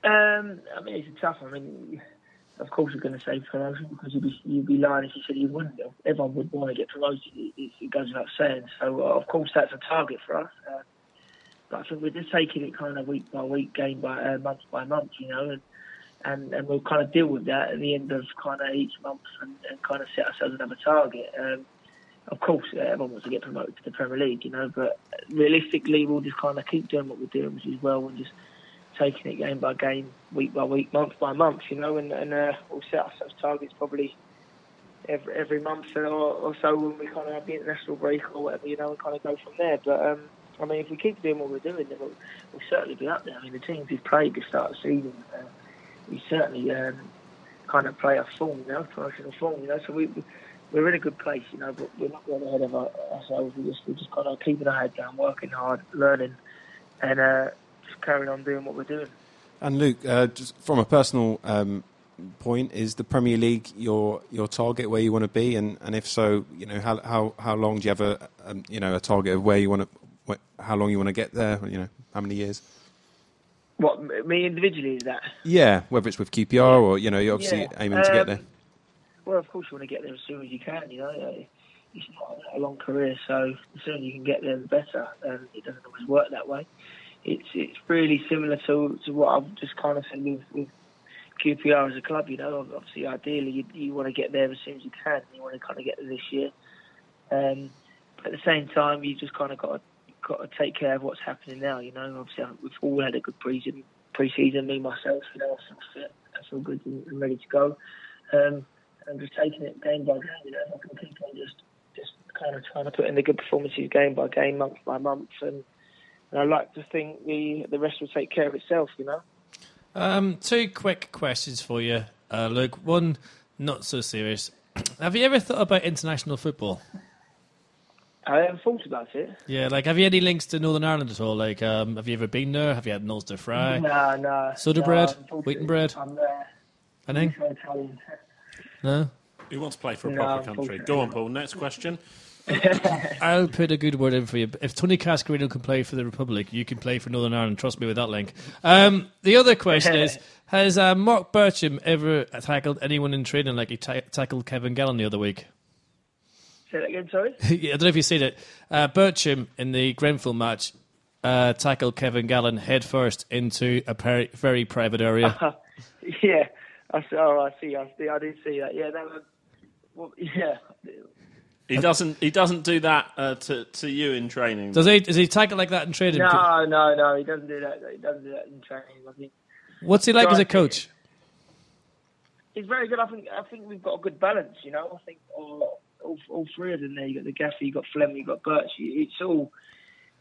Um, I mean, it's tough. I mean, of course, we're going to say promotion because you'd be, you'd be lying if you said you wouldn't. Everyone would want to get promoted. It, it, it goes without saying. So, uh, of course, that's a target for us. Uh, but I think we're just taking it kind of week by week, game by uh, month by month, you know, and, and and we'll kind of deal with that at the end of kind of each month and, and kind of set ourselves another target. Um, of course, uh, everyone wants to get promoted to the Premier League, you know, but realistically, we'll just kind of keep doing what we're doing, which is well, and just taking it game by game, week by week, month by month, you know, and, and uh, we'll set ourselves targets probably every every month or, or so when we kind of have the international break or whatever, you know, and kind of go from there. But um, I mean, if we keep doing what we're doing, then we'll, we'll certainly be up there. I mean, the teams we've played to start the season, uh, we certainly um, kind of play our form, you know, promotional form, you know, so we. We're in a good place, you know, but we're not going ahead of our, ourselves. We just, we're just kind of keeping our head down, working hard, learning, and uh, carrying on doing what we're doing. And Luke, uh, just from a personal um, point, is the Premier League your your target where you want to be? And, and if so, you know how how how long do you have a um, you know a target of where you want to how long you want to get there? You know how many years? What me individually is that? Yeah, whether it's with QPR or you know you're obviously Yeah. aiming to get Um, there. Well, of course you want to get there as soon as you can. You know, it's not a long career, so the sooner you can get there, the better. And it doesn't always work that way. It's it's really similar to to what I've just kind of said with, with QPR as a club. You know, obviously, ideally you, you want to get there as soon as you can. You want to kind of get there this year. Um, but at the same time, you just kind of got to got to take care of what's happening now. You know, obviously we've all had a good pre-season. Pre-season, me myself, you know, I feel fit, good and, ready to go. Um, and just taking it game by game. You know, I can keep on just just kind of trying to put in the good performances game by game, month by month, and, and I like to think the the rest will take care of itself. You know. Um, two quick questions for you, uh, Luke. One, not so serious. (clears throat) Have you ever thought about international football? I haven't thought about it. Yeah, like have you any links to Northern Ireland at all? Like, um, have you ever been there? Have you had Ulster Fry? No, no. Soda no, bread? unfortunately, Wheaten bread? I'm there. Anything? No. Who wants to play for a No, proper country? Go on. Paul. Next question. (laughs) I'll put a good word in for you. If Tony Cascarino can play for the Republic, you can play for Northern Ireland. Trust me with that link. Um, the other question is: (laughs) Has uh, Mark Bircham ever tackled anyone in training like he ta- tackled Kevin Gallen the other week? Say that again, sorry. (laughs) I don't know if you've seen it. Uh, Bircham in the Grenfell match uh, tackled Kevin Gallen head first into a very, very private area. yeah, I see. Oh, I see. I see. I did see that. Yeah, that was. Well, yeah. He doesn't. He doesn't do that uh, to to you in training. Does he? Does he tackle like that in training? No, no, no. He doesn't do that. He doesn't do that in training. I think What's he like as a coach? he's very good. I think. I think we've got a good balance. You know. I think all, all, all three of them there. You got the Gaffy, you got Fleming, you got Birch. It's all.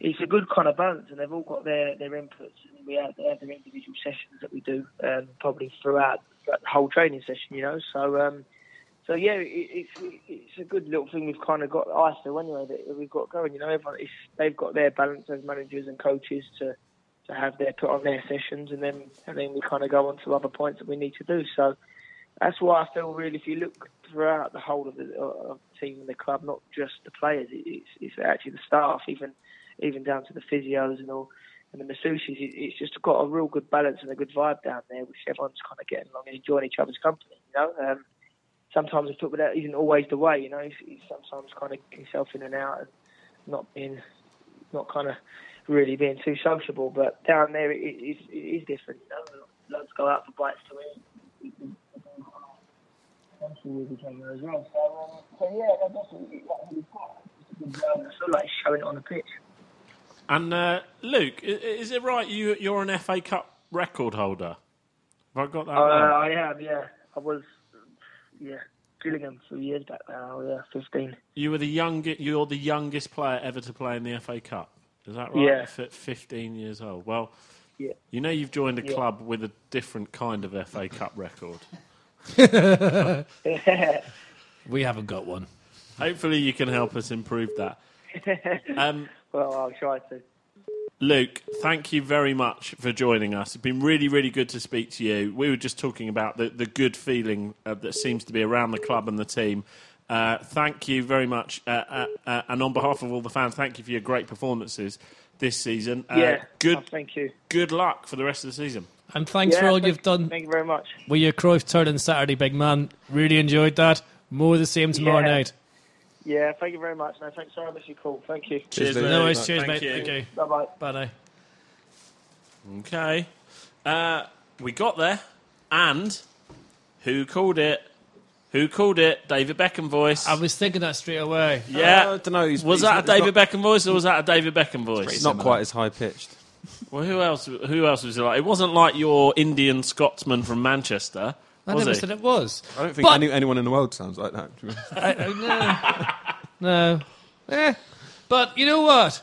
It's a good kind of balance, and they've all got their, their inputs. And we have, they have their individual sessions that we do, um, probably throughout, throughout the whole training session. You know, so um, so yeah, it, it's it's a good little thing we've kind of got ISO anyway that we've got going. You know, everyone they've got their balance as managers and coaches to to have their put on their sessions, and then and then we kind of go on to other points that we need to do. So that's why I feel really, if you look throughout the whole of the, of the team and the club, not just the players, it, it's, it's actually the staff, even even down to the physios and all, and the masseuses. It, it's just got a real good balance and a good vibe down there, which everyone's kind of getting along and enjoying each other's company. You know, um, sometimes talk about that isn't always the way. You know, he's, it's sometimes kind of yourself in and out and not being, not kind of really being too sociable. But down there, it, it, is, it is different. You know, lots go out for bites to eat social with each other as well. So, um, so yeah, that's what we- that's what we've got. It's a good um, I feel like showing it on the pitch. And uh, Luke, i- is it right you you're an FA Cup record holder? Have I got that Uh, right? I am, yeah. I was, yeah, Gillingham a few years back now, yeah, 15. You were the youngest. You're the youngest player ever to play in the FA Cup. Is that right? Yeah. At 15 years old. Well, Yeah. you know you've joined a Yeah. club with a different kind of FA Cup record. (laughs) (laughs) We haven't got one. Hopefully, you can help us improve that. (laughs) Um, well, I'll try to. Luke, thank you very much for joining us. It's been really, really good to speak to you. We were just talking about the, the good feeling uh, that seems to be around the club and the team. Uh, thank you very much. Uh, uh, uh, and on behalf of all the fans, thank you for your great performances this season. Uh, Yeah, Good, oh, thank you. good luck for the rest of the season. And thanks for all thank- you've done Thank you very much. with your Cruyff turn on Saturday, big man. Really enjoyed that. More of the same tomorrow Yeah. night. Yeah, thank you very much. No, thanks. Sorry I missed your call. Thank you. Cheers, mate. mate. No worries. Cheers, Thank mate. you. Thank you. Bye bye. Bye now. Okay. Uh, we got there. And who called it? Who called it? David Beckham voice. I was thinking that straight away. yeah. I don't know. He's, was he's that a David not, Beckham voice or was that a David Beckham voice? It's not quite as high pitched. Well, who else? Who else was it like? It wasn't like your Indian Scotsman from Manchester, I was never he? said it was. I don't think But- any, anyone in the world sounds like that. to be honest. I, I, no. no. Eh. But you know what?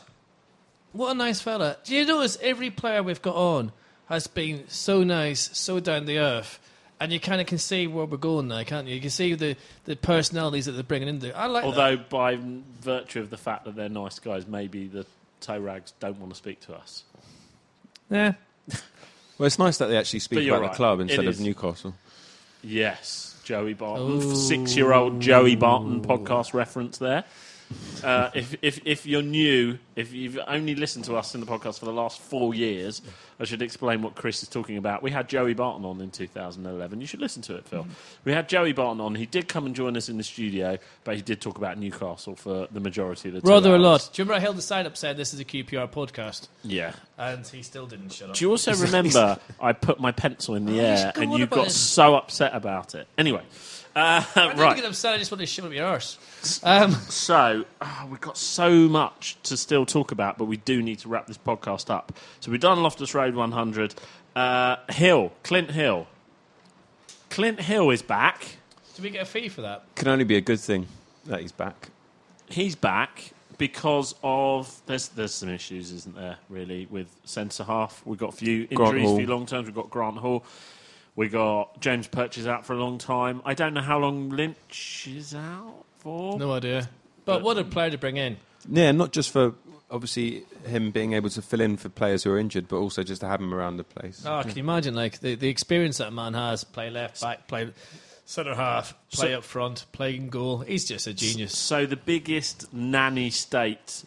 What a nice fella. Do you notice every player we've got on has been so nice, so down the earth, and you kind of can see where we're going now, can't you? You can see the, the personalities that they're bringing in there. I like that. Although, by virtue of the fact that they're nice guys, maybe the toe rags don't want to speak to us. Yeah. Well, it's nice that they actually speak about right. the club instead of Newcastle. Yes, Joey Barton, six-year-old Joey Barton podcast reference there. Uh, if, if, if you're new, if you've only listened to us in the podcast for the last four years, I should explain what Chris is talking about. We had Joey Barton on in 2011. You should listen to it, Phil. We had Joey Barton on. He did come and join us in the studio, but he did talk about Newcastle for the majority of the Rather a lot. Do you remember I held the sign up saying this is a QPR podcast? Yeah. And he still didn't shut up. Do you also (laughs) remember I put my pencil in the Oh, air and you got it. so upset about it? Anyway, uh, I didn't right. get upset, I just wanted to shove up your arse. Um, So, ah, we've got so much to still talk about, but we do need to wrap this podcast up. So, we've done Loftus Road 100. Uh, Hill, Clint Hill. Clint Hill is back. do we get a fee for that? Can only be a good thing that he's back. He's back because of there's there's some issues, isn't there? Really, with centre half, we've got a few injuries, a few long terms. We've got Grant Hall. We got James Perch's out for a long time. I don't know how long Lynch is out for. No idea. But what a player to bring in. Yeah, not just for obviously him being able to fill in for players who are injured, but also just to have him around the place. Oh, can you imagine like the, the experience that a man has? Play left back, play centre half, play So- up front, play in goal. He's just a genius. So the biggest nanny state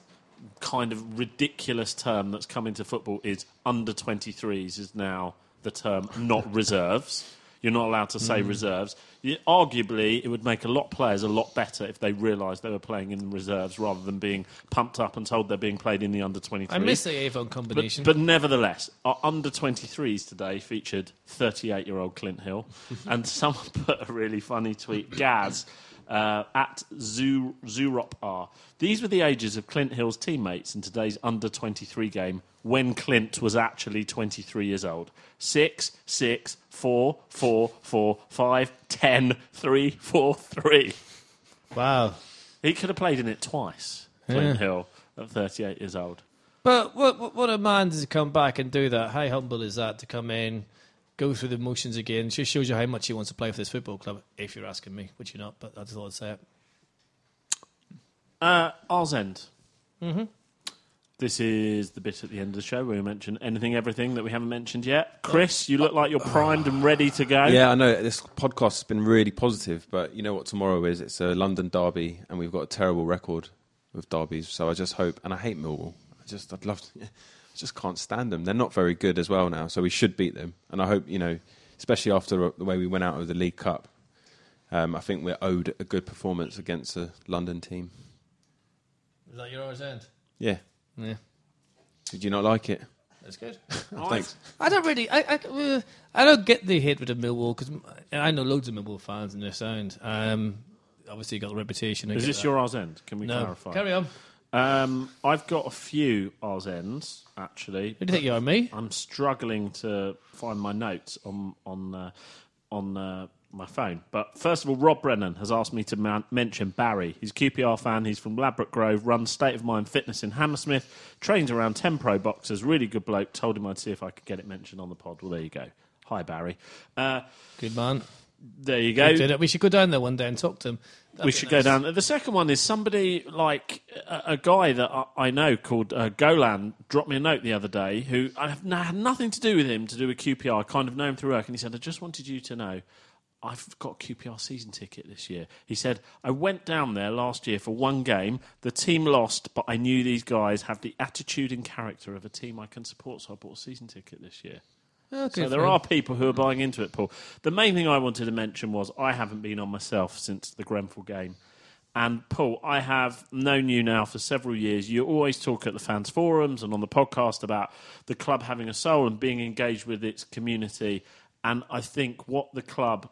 kind of ridiculous term that's come into football is under 23s is now the term not reserves. You're not allowed to say hmm. reserves. You, arguably, it would make a lot of players a lot better if they realised they were playing in reserves rather than being pumped up and told they're being played in the under 23s. I miss the Avon But, combination. but nevertheless, our under 23s today featured 38 year old Clint Hill. (laughs) and someone put a really funny tweet, Gaz, uh, at Zoo, Zoorop R. These were the ages of Clint Hill's teammates in today's under 23 game when Clint was actually 23 years old. 6, 6, 4, 4, 4, 5, 10, 3, 4, 3. wow. He could have played in it twice, Clint Yeah. Hill, at 38 years old. But what, what what a man to come back and do that? How humble is that to come in, go through the motions again? Just shows you how much he wants to play for this football club. If you're asking me, which you're not, but I just thought I'd say it. Uh, R's End. Mm-hmm. This is the bit at the end of the show where we mention anything, everything that we haven't mentioned yet. Chris, you look like you're primed and ready to go. Yeah, I know this podcast has been really positive, but you know what tomorrow is? It's a London derby, and we've got a terrible record with derbies. So I just hope, and I hate Millwall. I just, I'd love, to, I (laughs) just can't stand them. They're not very good as well now, so we should beat them. And I hope, you know, especially after the way we went out of the League Cup, um, I think we're owed a good performance against a London team. Is that your R's end? Yeah, Yeah, did you not like it? that's good. (laughs) Thanks. I don't really. I I, uh, I don't get the hate with the Millwall because I know loads of Millwall fans in their sound. Um, obviously, you got the reputation. Is this that. your R's End? Can we no? clarify? Carry on. Um, I've got a few R's Ends, actually. Who do you think you owe me? I'm struggling to find my notes on on uh, on uh, my phone. But first of all, Rob Brennan has asked me to man- mention Barry. He's a QPR fan. He's from Ladbroke Grove. Runs State of Mind Fitness in Hammersmith. Trains around ten pro boxers. Really good bloke. Told him I'd see if I could get it mentioned on the pod. Well, there you go. Hi, Barry. Uh, Good man. There you go. Did it. We should go down there one day and talk to him. That'd we should nice. go down. The second one is somebody like a, a guy that I, I know called uh, Golan dropped me a note the other day who I have n- had nothing to do with him to do with QPR. I kind of know him through work, and he said, "I just wanted you to know." I've got a QPR season ticket this year. He said, I went down there last year for one game. The team lost, but I knew these guys have the attitude and character of a team I can support, so I bought a season ticket this year. Okay, so there fair. are people who are buying into it, Paul. The main thing I wanted to mention was I haven't been on myself since the Grenfell game. And Paul, I have known you now for several years. You always talk at the fans forums and on the podcast about the club having a soul and being engaged with its community. And I think what the club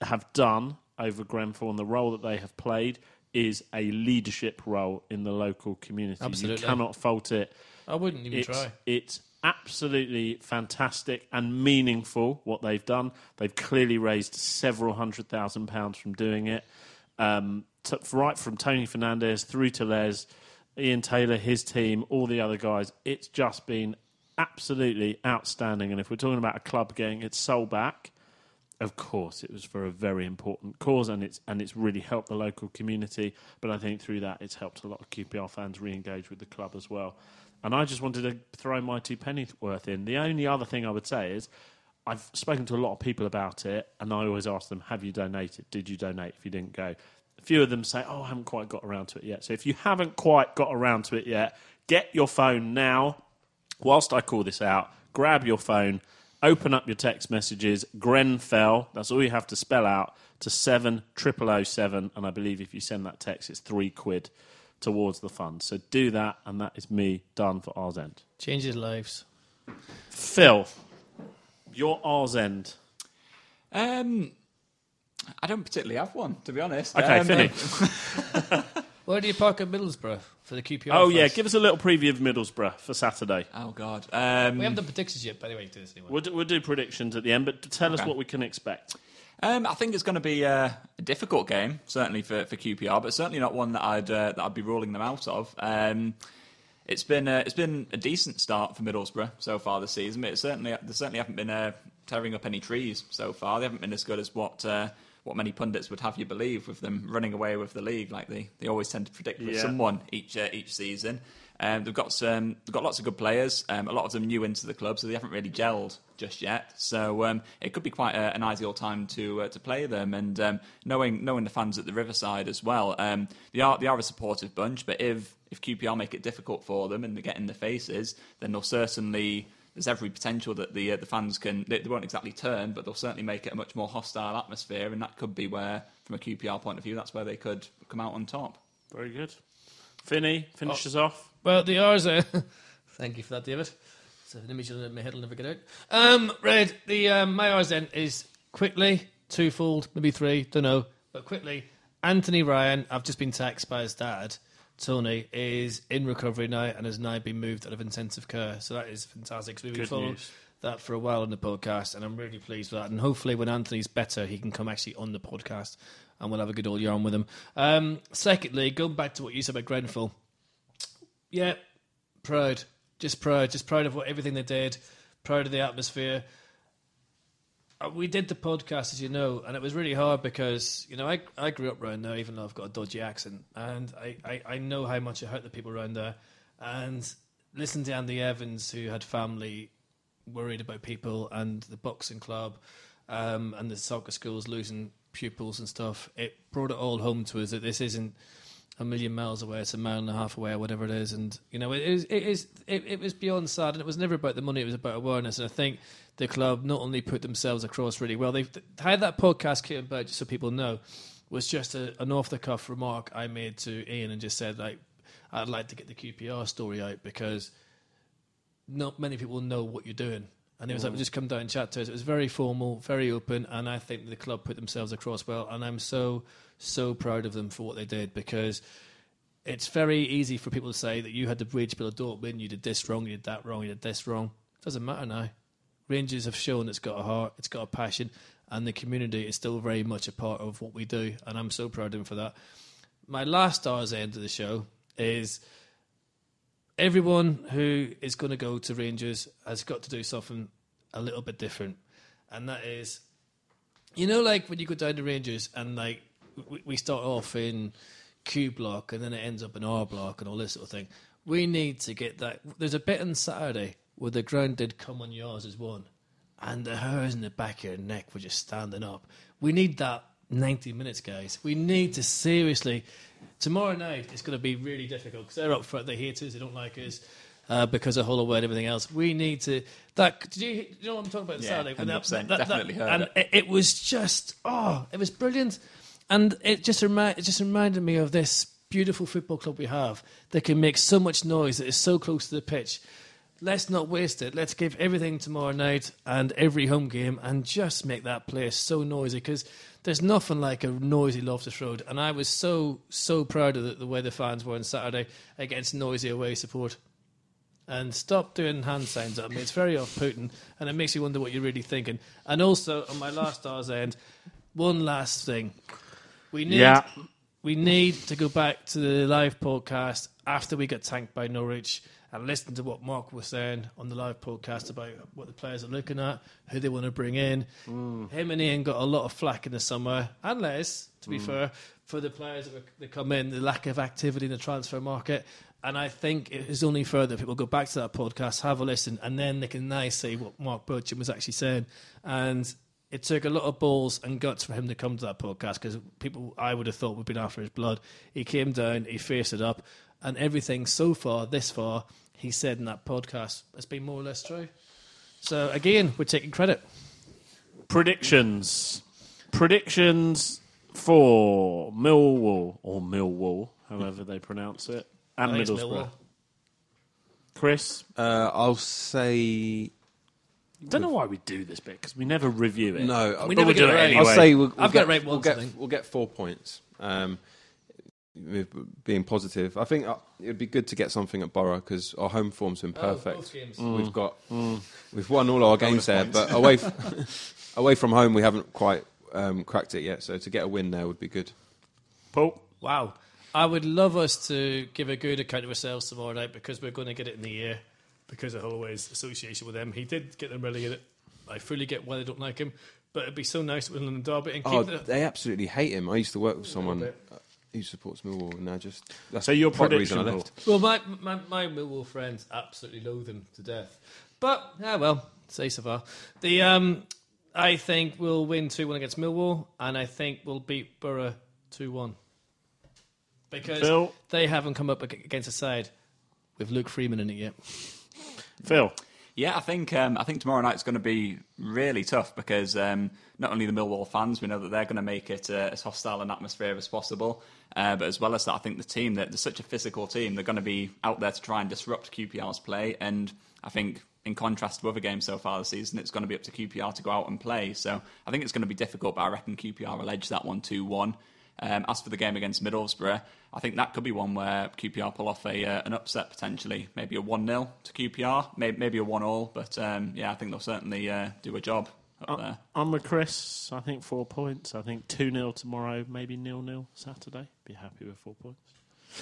have done over Grenfell and the role that they have played is a leadership role in the local community. Absolutely. You cannot fault it. I wouldn't even It's, try. it's absolutely fantastic and meaningful what they've done. They've clearly raised several hundred thousand pounds from doing it. Um, t- right from Tony Fernandes through to Les, Ian Taylor, his team, all the other guys. It's just been absolutely outstanding. And if we're talking about a club getting its soul back, of course, it was for a very important cause, and it's and it's really helped the local community. But I think through that, it's helped a lot of QPR fans re-engage with the club as well. And I just wanted to throw my two pennies worth in. The only other thing I would say is, I've spoken to a lot of people about it, and I always ask them, "Have you donated? Did you donate? If you didn't go." A few of them say, "Oh, I haven't quite got around to it yet." So if you haven't quite got around to it yet, get your phone now whilst I call this out, grab your phone, open up your text messages, Grenfell, that's all you have to spell out, to 70007. And I believe if you send that text, it's three quid towards the fund. So do that, and that is me done for R's End. Changes lives. Phil, your R's End. Um, I don't particularly have one, to be honest. Okay, um, Finny. (laughs) Where do you park at Middlesbrough for the QPR? Oh, yeah, give us a little preview of Middlesbrough for Saturday. Oh God. Um, We haven't done predictions yet, but anyway, do this anyway. We'll do, we'll do predictions at the end, but tell us what we can expect. Um, I think it's going to be a, a difficult game, certainly for, for QPR, but certainly not one that I'd uh, that I'd be ruling them out of. Um, it's been uh, it's been a decent start for Middlesbrough so far this season, but it certainly they certainly haven't been uh, tearing up any trees so far. They haven't been as good as what uh, what many pundits would have you believe, with them running away with the league like they, they always tend to predict with Yeah. someone each uh, each season. Um, they've got some, they've got lots of good players. Um, a lot of them new into the club, so they haven't really gelled just yet. So um, it could be quite a, an ideal time to uh, to play them. And um, knowing knowing the fans at the Riverside as well, um, they are they are a supportive bunch. But if if QPR make it difficult for them and they get in the faces, then they'll certainly. There's every potential that the uh, the fans can they, they won't exactly turn, but they'll certainly make it a much more hostile atmosphere, and that could be where, from a QPR point of view, that's where they could come out on top. Very good. Finny, finish us off. Well, the R's are. (laughs) Thank you for that, David. It's an image that my head will never get out. Um, Red, the um, my R's then is quickly, twofold, maybe three, don't know, but quickly. Anthony Ryan, I've just been texted by his dad, Tony, is in recovery now and has now been moved out of intensive care. So that is fantastic. 'cause we've been following that for a while on the podcast, and I'm really pleased with that. And hopefully, when Anthony's better, he can come actually on the podcast, and we'll have a good old yarn with him. Um, secondly, going back to what you said about Grenfell, yeah, proud, just proud, just proud of what everything they did, proud of the atmosphere. Uh, We did the podcast, as you know, and it was really hard because you know I I grew up around there, even though I've got a dodgy accent, and I, I, I know how much it hurt the people around there. And listen to Andy Evans, who had family worried about people, and the boxing club, um, and the soccer schools losing pupils and stuff. It brought it all home to us that this isn't a million miles away; it's a mile and a half away, or whatever it is. And you know, it is, it is, it, it was beyond sad, and it was never about the money; it was about awareness. And I think the club not only put themselves across really well, they how that podcast came about, just so people know, was just a, an off the cuff remark I made to Ian, and just said like, I'd like to get the QPR story out because not many people know what you're doing. And it was like, just come down and chat to us. It was very formal, very open, and I think the club put themselves across well. And I'm so, so proud of them for what they did because it's very easy for people to say that you had the bridge bill of Dortmund, you did this wrong, you did that wrong, you did this wrong. It doesn't matter now. Rangers have shown it's got a heart, it's got a passion, and the community is still very much a part of what we do. And I'm so proud of them for that. My last star's end of the show is everyone who is going to go to Rangers has got to do something a little bit different, and that is, you know, like when you go down to Rangers and like we, we start off in Q block and then it ends up in R block and all this sort of thing. We need to get that. There's a bit on Saturday where the ground did come on yours as one, and the hairs in the back of your neck were just standing up. We need that 90 minutes, guys. We need to seriously. Tomorrow night it's going to be really difficult because they're up front. They hate us. They don't like us. uh, because of Holloway and everything else. We need to. That did you, you know what I'm talking about? Yeah, Saturday, When 100%. Definitely heard and it. it. it was just oh, it was brilliant, and it just it just reminded me of this beautiful football club we have that can make so much noise that is so close to the pitch. Let's not waste it. Let's give everything tomorrow night and every home game and just make that place so noisy because there's nothing like a noisy Loftus Road. And I was so, so proud of the, the way the fans were on Saturday against noisy away support. And stop doing hand signs at me. It's very off putting and it makes you wonder what you're really thinking. And also, on my last R's end, one last thing. We need, Yeah. we need to go back to the live podcast after we got tanked by Norwich and listen to what Mark was saying on the live podcast about what the players are looking at, who they want to bring in. Mm. Him and Ian got a lot of flack in the summer, and Les, to be mm. fair, for the players that, were, that come in, the lack of activity in the transfer market. And I think it is only fair that people go back to that podcast, have a listen, and then they can now see what Mark Bircham was actually saying. And it took a lot of balls and guts for him to come to that podcast because people I would have thought would have been after his blood. He came down, he faced it up, and everything so far, this far, he said in that podcast has been more or less true. So again, we're taking credit. Predictions. Predictions for Millwall or Millwall, however they pronounce it, and I Middlesbrough. Chris, Uh, I'll say don't know why we do this bit because we never review it. no. We But never we'll do it it anyway. I'll say we'll, we'll I've got get, it right we'll get, we'll get four points. Um, with being positive, I think uh, it would be good to get something at Borough because our home form's been Oh, perfect. both games. We've got we've won all our games there, points. but away f- away from home we haven't quite um, cracked it yet. So to get a win there would be good. Paul. Wow. I would love us to give a good account of ourselves tomorrow night because we're going to get it in the air because of Holloway's association with them. He did get them really relegated. I fully get why they don't like him, but it'd be so nice to win in the derby and keep Oh, the. they absolutely hate him. I used to work with someone bit. Who supports Millwall, and I just that's So your part of the reason I prediction, left. Well, my, my, my Millwall friends absolutely loathe him to death. But, yeah, well, say so far. The, um, I think we'll win 2 1 against Millwall, and I think we'll beat Borough 2 1. Because Phil? they haven't come up against a side with Luke Freeman in it yet. Phil. Yeah, I think um, I think tomorrow night's going to be really tough because um, not only the Millwall fans, we know that they're going to make it uh, as hostile an atmosphere as possible, uh, but as well as that, I think the team that they're such a physical team, they're going to be out there to try and disrupt QPR's play. And I think, in contrast to other games so far this season, it's going to be up to QPR to go out and play. So I think it's going to be difficult, but I reckon QPR will edge that one two one. Um, as for the game against Middlesbrough, I think that could be one where QPR pull off a uh, an upset potentially, maybe a one 0 to QPR, maybe, maybe a one all. But um, yeah, I think they'll certainly uh, do a job up there. I'm with Chris. I think four points. I think 2 0 tomorrow, maybe nil nil Saturday. Be happy with four points.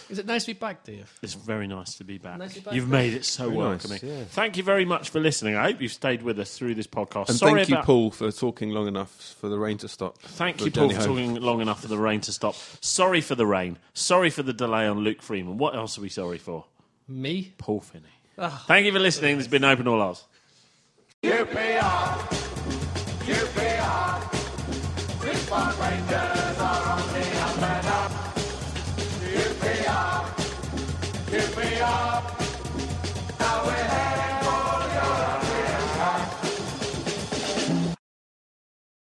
Is it nice to be back, Dave? It's very nice to be back. Nice to be back, You've Chris. made it so Very welcoming. nice, yeah. Thank you very much for listening. I hope you've stayed with us through this podcast. And Sorry thank you, about- Paul, for talking long enough for the rain to stop. Thank you, Paul, for home. talking long enough for the rain to stop. Sorry for the rain. Sorry for the delay on Luke Freeman. What else are we sorry for? Me? Paul Finney. Ah. Thank you for listening. This has been Open All Ours. Six Park Rangers